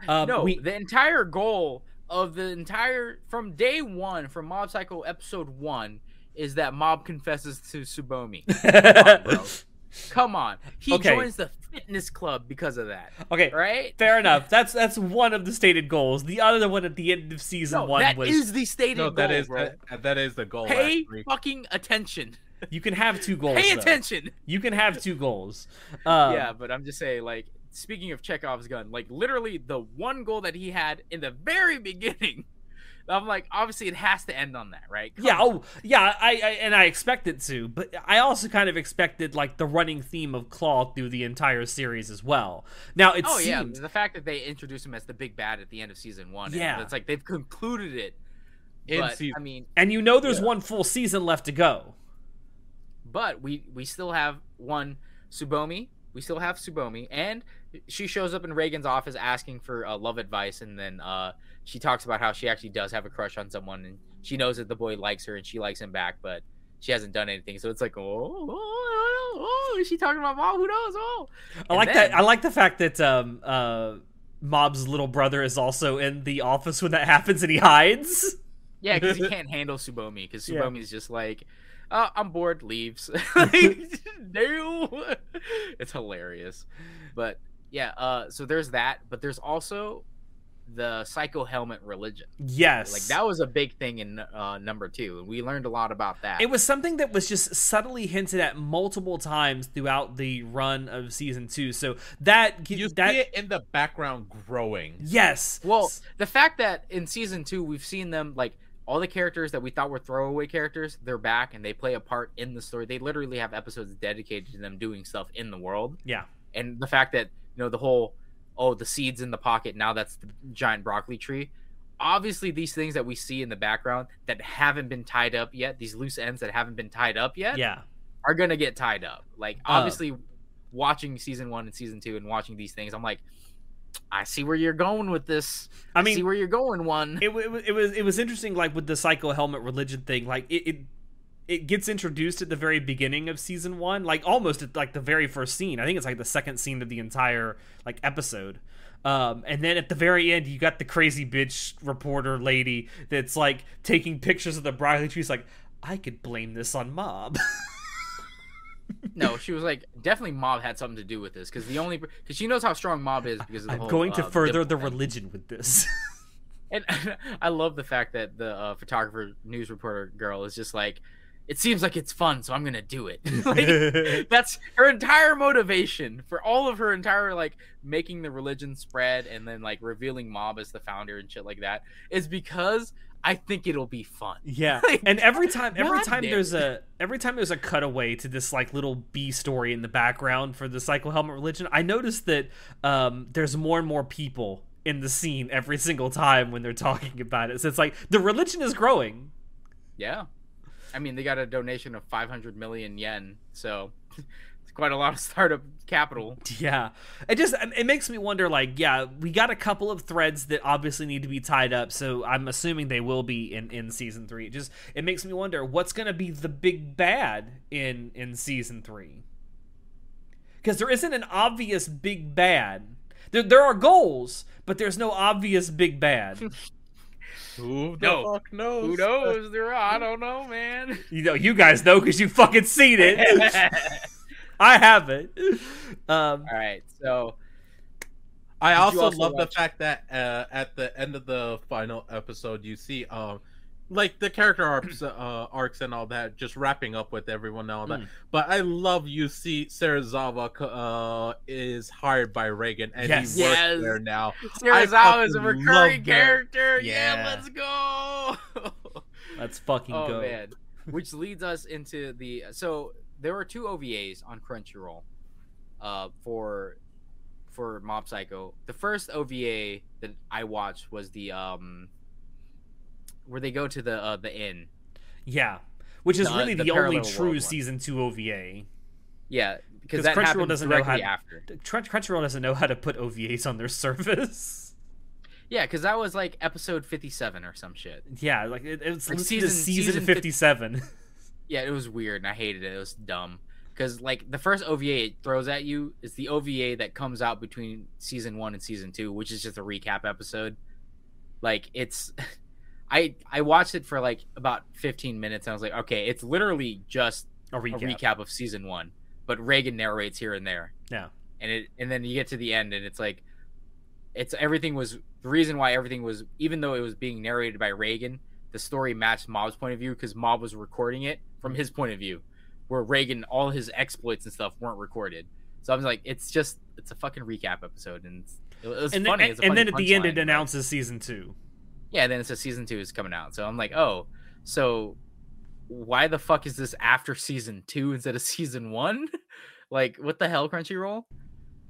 Um, no we, the entire goal of the entire from day one from mob psycho episode one is that mob confesses to Tsubomi come on. Come on. he Okay. joins the fitness club because of that okay, right fair enough. That's that's one of the stated goals. The other one at the end of season no, one that was is the stated No, goal that is bro. that, that is the goal. pay actually. fucking attention you can have two goals. pay though. attention You can have two goals. Um, yeah, but I'm just saying, like, speaking of Chekhov's gun, like, literally the one goal that he had in the very beginning, I'm like, obviously it has to end on that, right? Come Yeah. on. Oh, yeah. I, I and I expect it to, but I also kind of expected like the running theme of Claw through the entire series as well. Now it Oh, yeah. The fact that they introduced him as the big bad at the end of season one. Yeah. It's like they've concluded it. In but, season- I mean, and you know there's Yeah. one full season left to go. but we we still have one Tsubomi. we still have Tsubomi, and she shows up in Reigen's office asking for uh, love advice, and then uh, she talks about how she actually does have a crush on someone, and she knows that the boy likes her, and she likes him back, but she hasn't done anything. So it's like, oh, oh, oh, oh is she talking about mom? Who knows? Oh, I And like then- that. I like the fact that um uh Mob's little brother is also in the office when that happens and he hides. Yeah, because he can't handle Tsubomi because Yeah. Tsubomi's just like, uh, I'm bored, leaves. like, no, it's hilarious. But yeah, uh, so there's that, but there's also the psycho helmet religion. Yes. Like that was a big thing in uh, number two, and we learned a lot about that. It was something that was just subtly hinted at multiple times throughout the run of season two. So that You that see it in the background growing. yes. well, the fact that in season two we've seen them like all the characters that we thought were throwaway characters, they're back and they play a part in the story. They literally have episodes dedicated to them doing stuff in the world. yeah. and the fact that you know the whole oh the seeds in the pocket now that's the giant broccoli tree obviously these things that we see in the background that haven't been tied up yet these loose ends that haven't been tied up yet Yeah. are gonna get tied up like Uh. obviously watching season one and season two and watching these things i'm like i see where you're going with this I i, see mean, where you're going one it, it, it was it was interesting like with the psycho helmet religion thing like it, it it gets introduced at the very beginning of season one like almost at like the very first scene. I think it's like the second scene of the entire like episode. Um, and then at the very end you got the crazy bitch reporter lady that's like taking pictures of the broccoli trees like i could blame this on mob. No she was like definitely mob had something to do with this because the only because she knows how strong mob is because of the i'm whole, going to uh, further the religion with this. And I love the fact that the uh, photographer, news reporter girl is just like, it seems like it's fun, so I'm gonna do it. like, that's her entire motivation for all of her entire like making the religion spread and then like revealing Mob as the founder and shit like that is because I think it'll be fun. Yeah, Like, and every time, every time damn there's a every time there's a cutaway to this like little B story in the background for the Psycho Helmet religion, I noticed that um, there's more and more people in the scene every single time when they're talking about it. So it's like the religion is growing. Yeah, I mean they got a donation of 500 million yen, so it's quite a lot of startup capital. Yeah, it just um, it makes me wonder. Like, yeah, we got a couple of threads that obviously need to be tied up. So I'm assuming they will be in in season three. It just it makes me wonder what's going to be the big bad in in season three. Because there isn't an obvious big bad. There there are goals, but there's no obvious big bad. Who the No. fuck knows? Who knows? There, I don't know, man. you know, you guys know because you fucking seen it. I haven't. Um, All right, so I also, also love watch- the fact that uh, at the end of the final episode, you see um, like the character arcs, uh, arcs and all that, just wrapping up with everyone and all that. Mm. But I love you see Serizawa uh, is hired by Reigen and Yes. he works Yes. there now. Serizawa is a recurring character. Yeah. Yeah. let's go. let's fucking oh go. man, which leads us into the so there were two OVAs on Crunchyroll, uh, for for Mob Psycho. The first OVA that I watched was the um, where they go to the uh, the inn. Yeah, which is The- really the the, only true season two OVA. Yeah, because that Crunchyroll doesn't know how- after. Crunchyroll doesn't know how to put OVAs on their service. Yeah, because that was like episode fifty-seven or some shit. Yeah, like it, it's Like season- season, season fif- fifty-seven. Yeah, it was weird and I hated it. It was dumb. Because like the first OVA it throws at you is the OVA that comes out between season one and season two, which is just a recap episode. Like it's I I watched it for like about 15 minutes and I was like, okay, it's literally just A a recap. recap of season one. But Reigen narrates here and there. Yeah. And it and then you get to the end and it's like it's everything was the reason why everything was even though it was being narrated by Reigen, the story matched Mob's point of view because Mob was recording it from his point of view, where Reigen all his exploits and stuff weren't recorded. So I was like, it's just it's a fucking recap episode, and it was And then, funny. a and funny then at the end, punchline, it but- announces season two. Yeah, then it says season two is coming out. So I'm like, oh, so why the fuck is this after season two instead of season one? like, what the hell, Crunchyroll?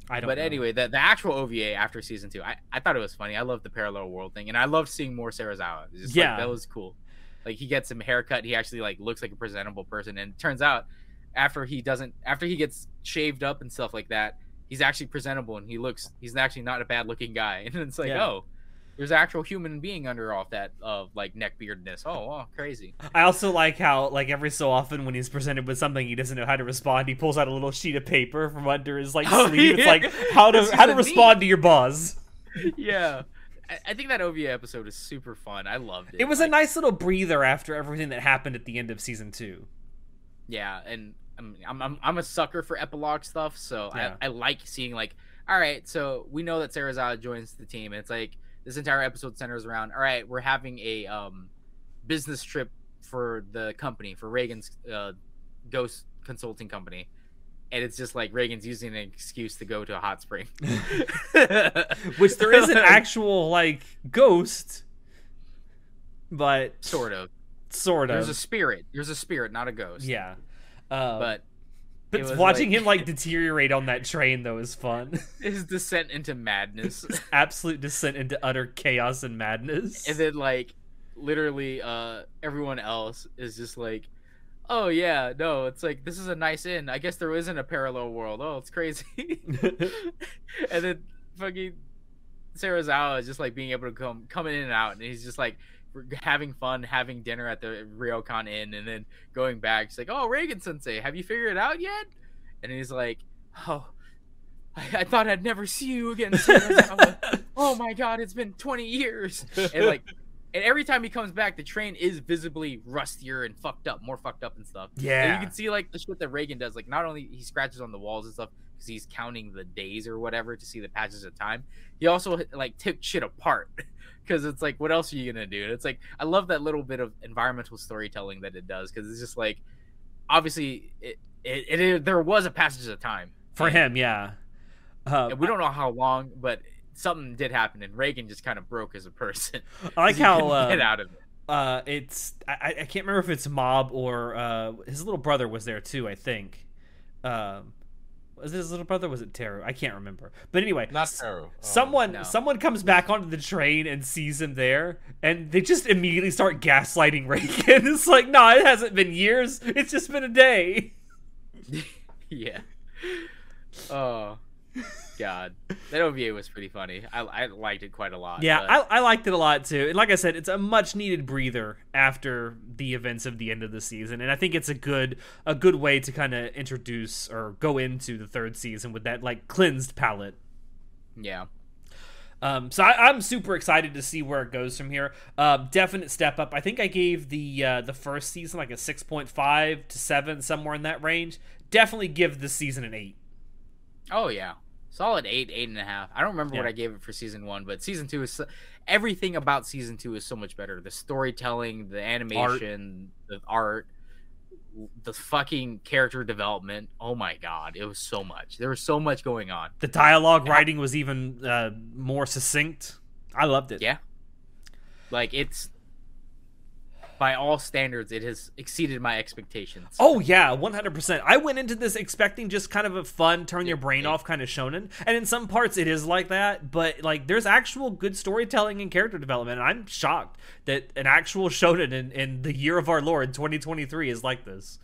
I don't. But know. anyway, the, the actual OVA after season two, I, I thought it was funny. I love the parallel world thing, and I loved seeing more Serizawa. It's just, like, Yeah. that was cool. Like he gets some haircut, he actually like looks like a presentable person, and it turns out after he doesn't after he gets shaved up and stuff like that, he's actually presentable and he looks he's actually not a bad looking guy. And it's like, Yeah. oh, there's an actual human being under all that of like neck beardness. Oh, wow, crazy. I also like how, like, every so often when he's presented with something he doesn't know how to respond, he pulls out a little sheet of paper from under his like Oh, sleeve. It's like how to how to respond to your boss. yeah. I, think that OVA episode is super fun. I loved it. It was a nice little breather after everything that happened at the end of season two. Yeah, and I'm I'm I'm, I'm a sucker for epilogue stuff, so Yeah. I, I like seeing like, all right, so we know that Sarah Serizawa joins the team. And it's like this entire episode centers around, all right, we're having a um business trip for the company for Reigen's uh, ghost consulting company. And it's just like Reigen's using an excuse to go to a hot spring. Which there is an actual like ghost, but sort of. sort of. There's a spirit. There's a spirit, not a ghost. yeah, um, But but watching like- him like deteriorate on that train though is fun. his descent into madness. Absolute descent into utter chaos and madness. and then like literally uh everyone else is just like oh yeah no it's like this is a nice inn i guess there isn't a parallel world oh it's crazy and then fucking Serizawa is just like being able to come coming in and out and he's just like having fun having dinner at the Ryokan Inn and then going back he's like oh Reigen sensei have you figured it out yet and he's like oh I, I thought I'd never see you again Serizawa. Oh, oh my god it's been 20 years and like and every time he comes back the train is visibly rustier and fucked up more fucked up and stuff and yeah, you can see like the shit that Reigen does. Like not only he scratches on the walls and stuff because he's counting the days or whatever to see the patches of time. He also like took shit apart because it's like, what else are you gonna do? And it's like I love that little bit of environmental storytelling that it does because it's just like obviously it, it, it, there was a passage of time for him, yeah. Uh, we don't know how long, but something did happen, and Reigen just kind of broke as a person. I like how uh, get out of it. uh, it's I, I can't remember if it's Mob or uh, his little brother was there too. I think. Um, was it his little brother? Was it Teru? I can't remember. But anyway, Not s- Teru. Oh, Someone no. someone comes back onto the train and sees him there, and they just immediately start gaslighting Reigen. It's like, no, it hasn't been years. It's just been a day. yeah. Oh, God, that OVA was pretty funny. I, I liked it quite a lot. Yeah, but- I, I liked it a lot too. And like I said, it's a much needed breather after the events of the end of the season. And I think it's a good a good way to kind of introduce or go into the third season with that like cleansed palette. yeah. Um, so I, I'm super excited to see where it goes from here. Um, definite step up. I think I gave the uh, the first season like a 6.5 to seven, somewhere in that range. Definitely give this season an eight. Oh yeah, solid eight, eight and a half. I don't remember what I gave it for season one, but season two is so, everything about season two is so much better. The storytelling, the animation, the art, the fucking character development. Oh my god, it was so much. There was so much going on. The dialogue writing was even uh, more succinct. I loved it. Yeah. Like it's by all standards, it has exceeded my expectations. Oh yeah, one hundred percent. I went into this expecting just kind of a fun, turn your brain off kind of shonen, and in some parts it is like that. But like, there's actual good storytelling and character development, and I'm shocked that an actual shonen in, in the year of our Lord 2023 is like this.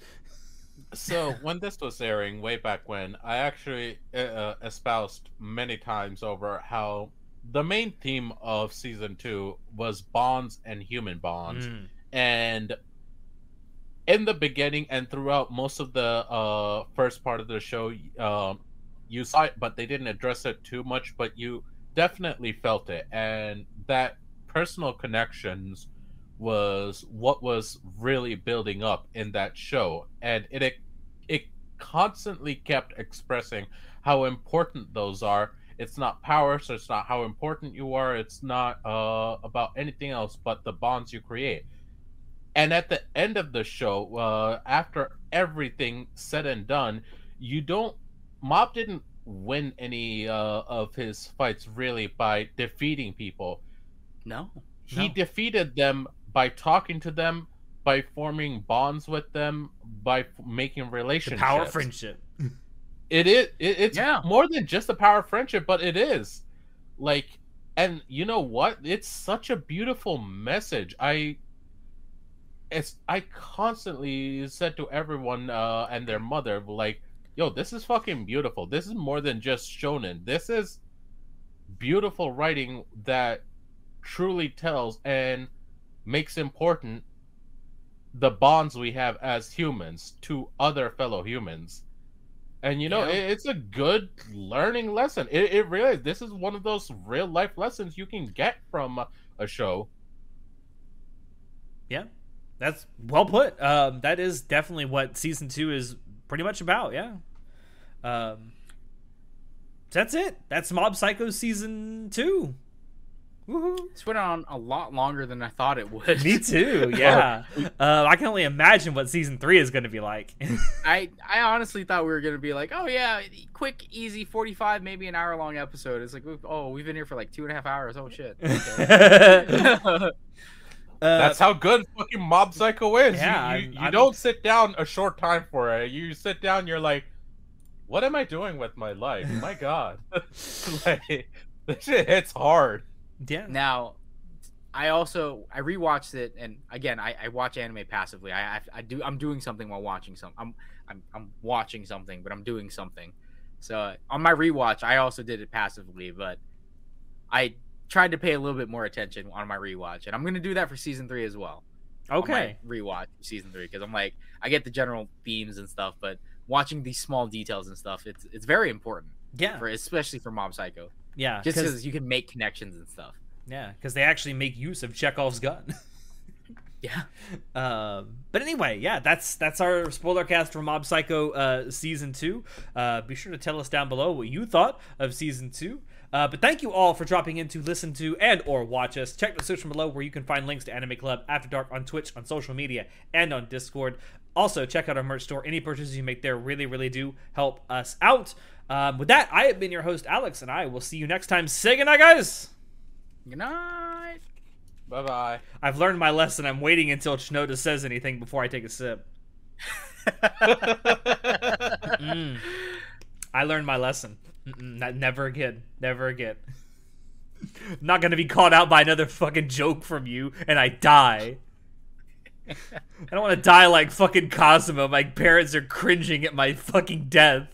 So when this was airing way back when, I actually uh, uh, espoused many times over how the main theme of season two was bonds and human bonds, Mm. And in the beginning and throughout most of the uh, first part of the show, um, you saw it, but they didn't address it too much. But you definitely felt it, and that personal connections was what was really building up in that show, and it it, it constantly kept expressing how important those are. It's not power, so it's not how important you are. It's not uh, about anything else but the bonds you create. And at the end of the show, uh, after everything said and done, you don't. Mob didn't win any uh, of his fights really by defeating people. no. He No. defeated them by talking to them, by forming bonds with them, by f- making The relationships. power friendship. It is. It, it's Yeah. more than just the power of friendship, but it is. Like, and you know what? It's such a beautiful message. I. it's I constantly said to everyone uh, and their mother like, "Yo, this is fucking beautiful. This is more than just shonen. This is beautiful writing that truly tells and makes important the bonds we have as humans to other fellow humans." And you know, Yeah. it, it's a good learning lesson. It, it really this is one of those real life lessons you can get from a- a show. Yeah, that's well put. Um, that is definitely what season two is pretty much about. Yeah. Um, that's it. That's Mob Psycho season two. Woohoo! This went on a lot longer than I thought it would. Me too. Yeah. uh, I can only imagine what season three is going to be like. I I honestly thought we were gonna be like, oh yeah, quick, easy, forty five, maybe an hour long episode. It's like, oh, we've been here for like two and a half hours. Oh shit. Okay. Uh, That's how good fucking Mob Psycho is. Yeah, you you, you don't sit down a short time for it. You sit down, you're like, what am I doing with my life? My God, like this shit hits hard. yeah. now, I also I rewatched it, and again, I, I watch anime passively. I, I I do I'm doing something while watching some. I'm I'm I'm watching something, but I'm doing something. So on my rewatch, I also did it passively, but I tried to pay a little bit more attention on my rewatch, and I'm gonna do that for season three as well. Okay. rewatch season three because I'm like I get the general themes and stuff, but watching these small details and stuff, it's it's very important Yeah. for especially for Mob Psycho, Yeah. just because you can make connections and stuff. Yeah, because they actually make use of Chekhov's gun. Yeah. Um, but anyway, yeah, that's that's our spoiler cast for Mob Psycho uh, season two. Uh, be sure to tell us down below what you thought of season two. Uh, but thank you all for dropping in to listen to and or watch us. Check the description below where you can find links to Anime Club After Dark on Twitch, on social media, and on Discord. Also, check out our merch store. Any purchases you make there really, really do help us out. Um, with that, I have been your host, Alex, and I will see you next time. Say goodnight, guys! Good night. Bye bye. I've learned my lesson. I'm waiting until Chanoda says anything before I take a sip. Mm. I learned my lesson. Not, never again. Never again. not gonna be caught out by another fucking joke from you and I die. I don't want to die like fucking Cosmo. My parents are cringing at my fucking death.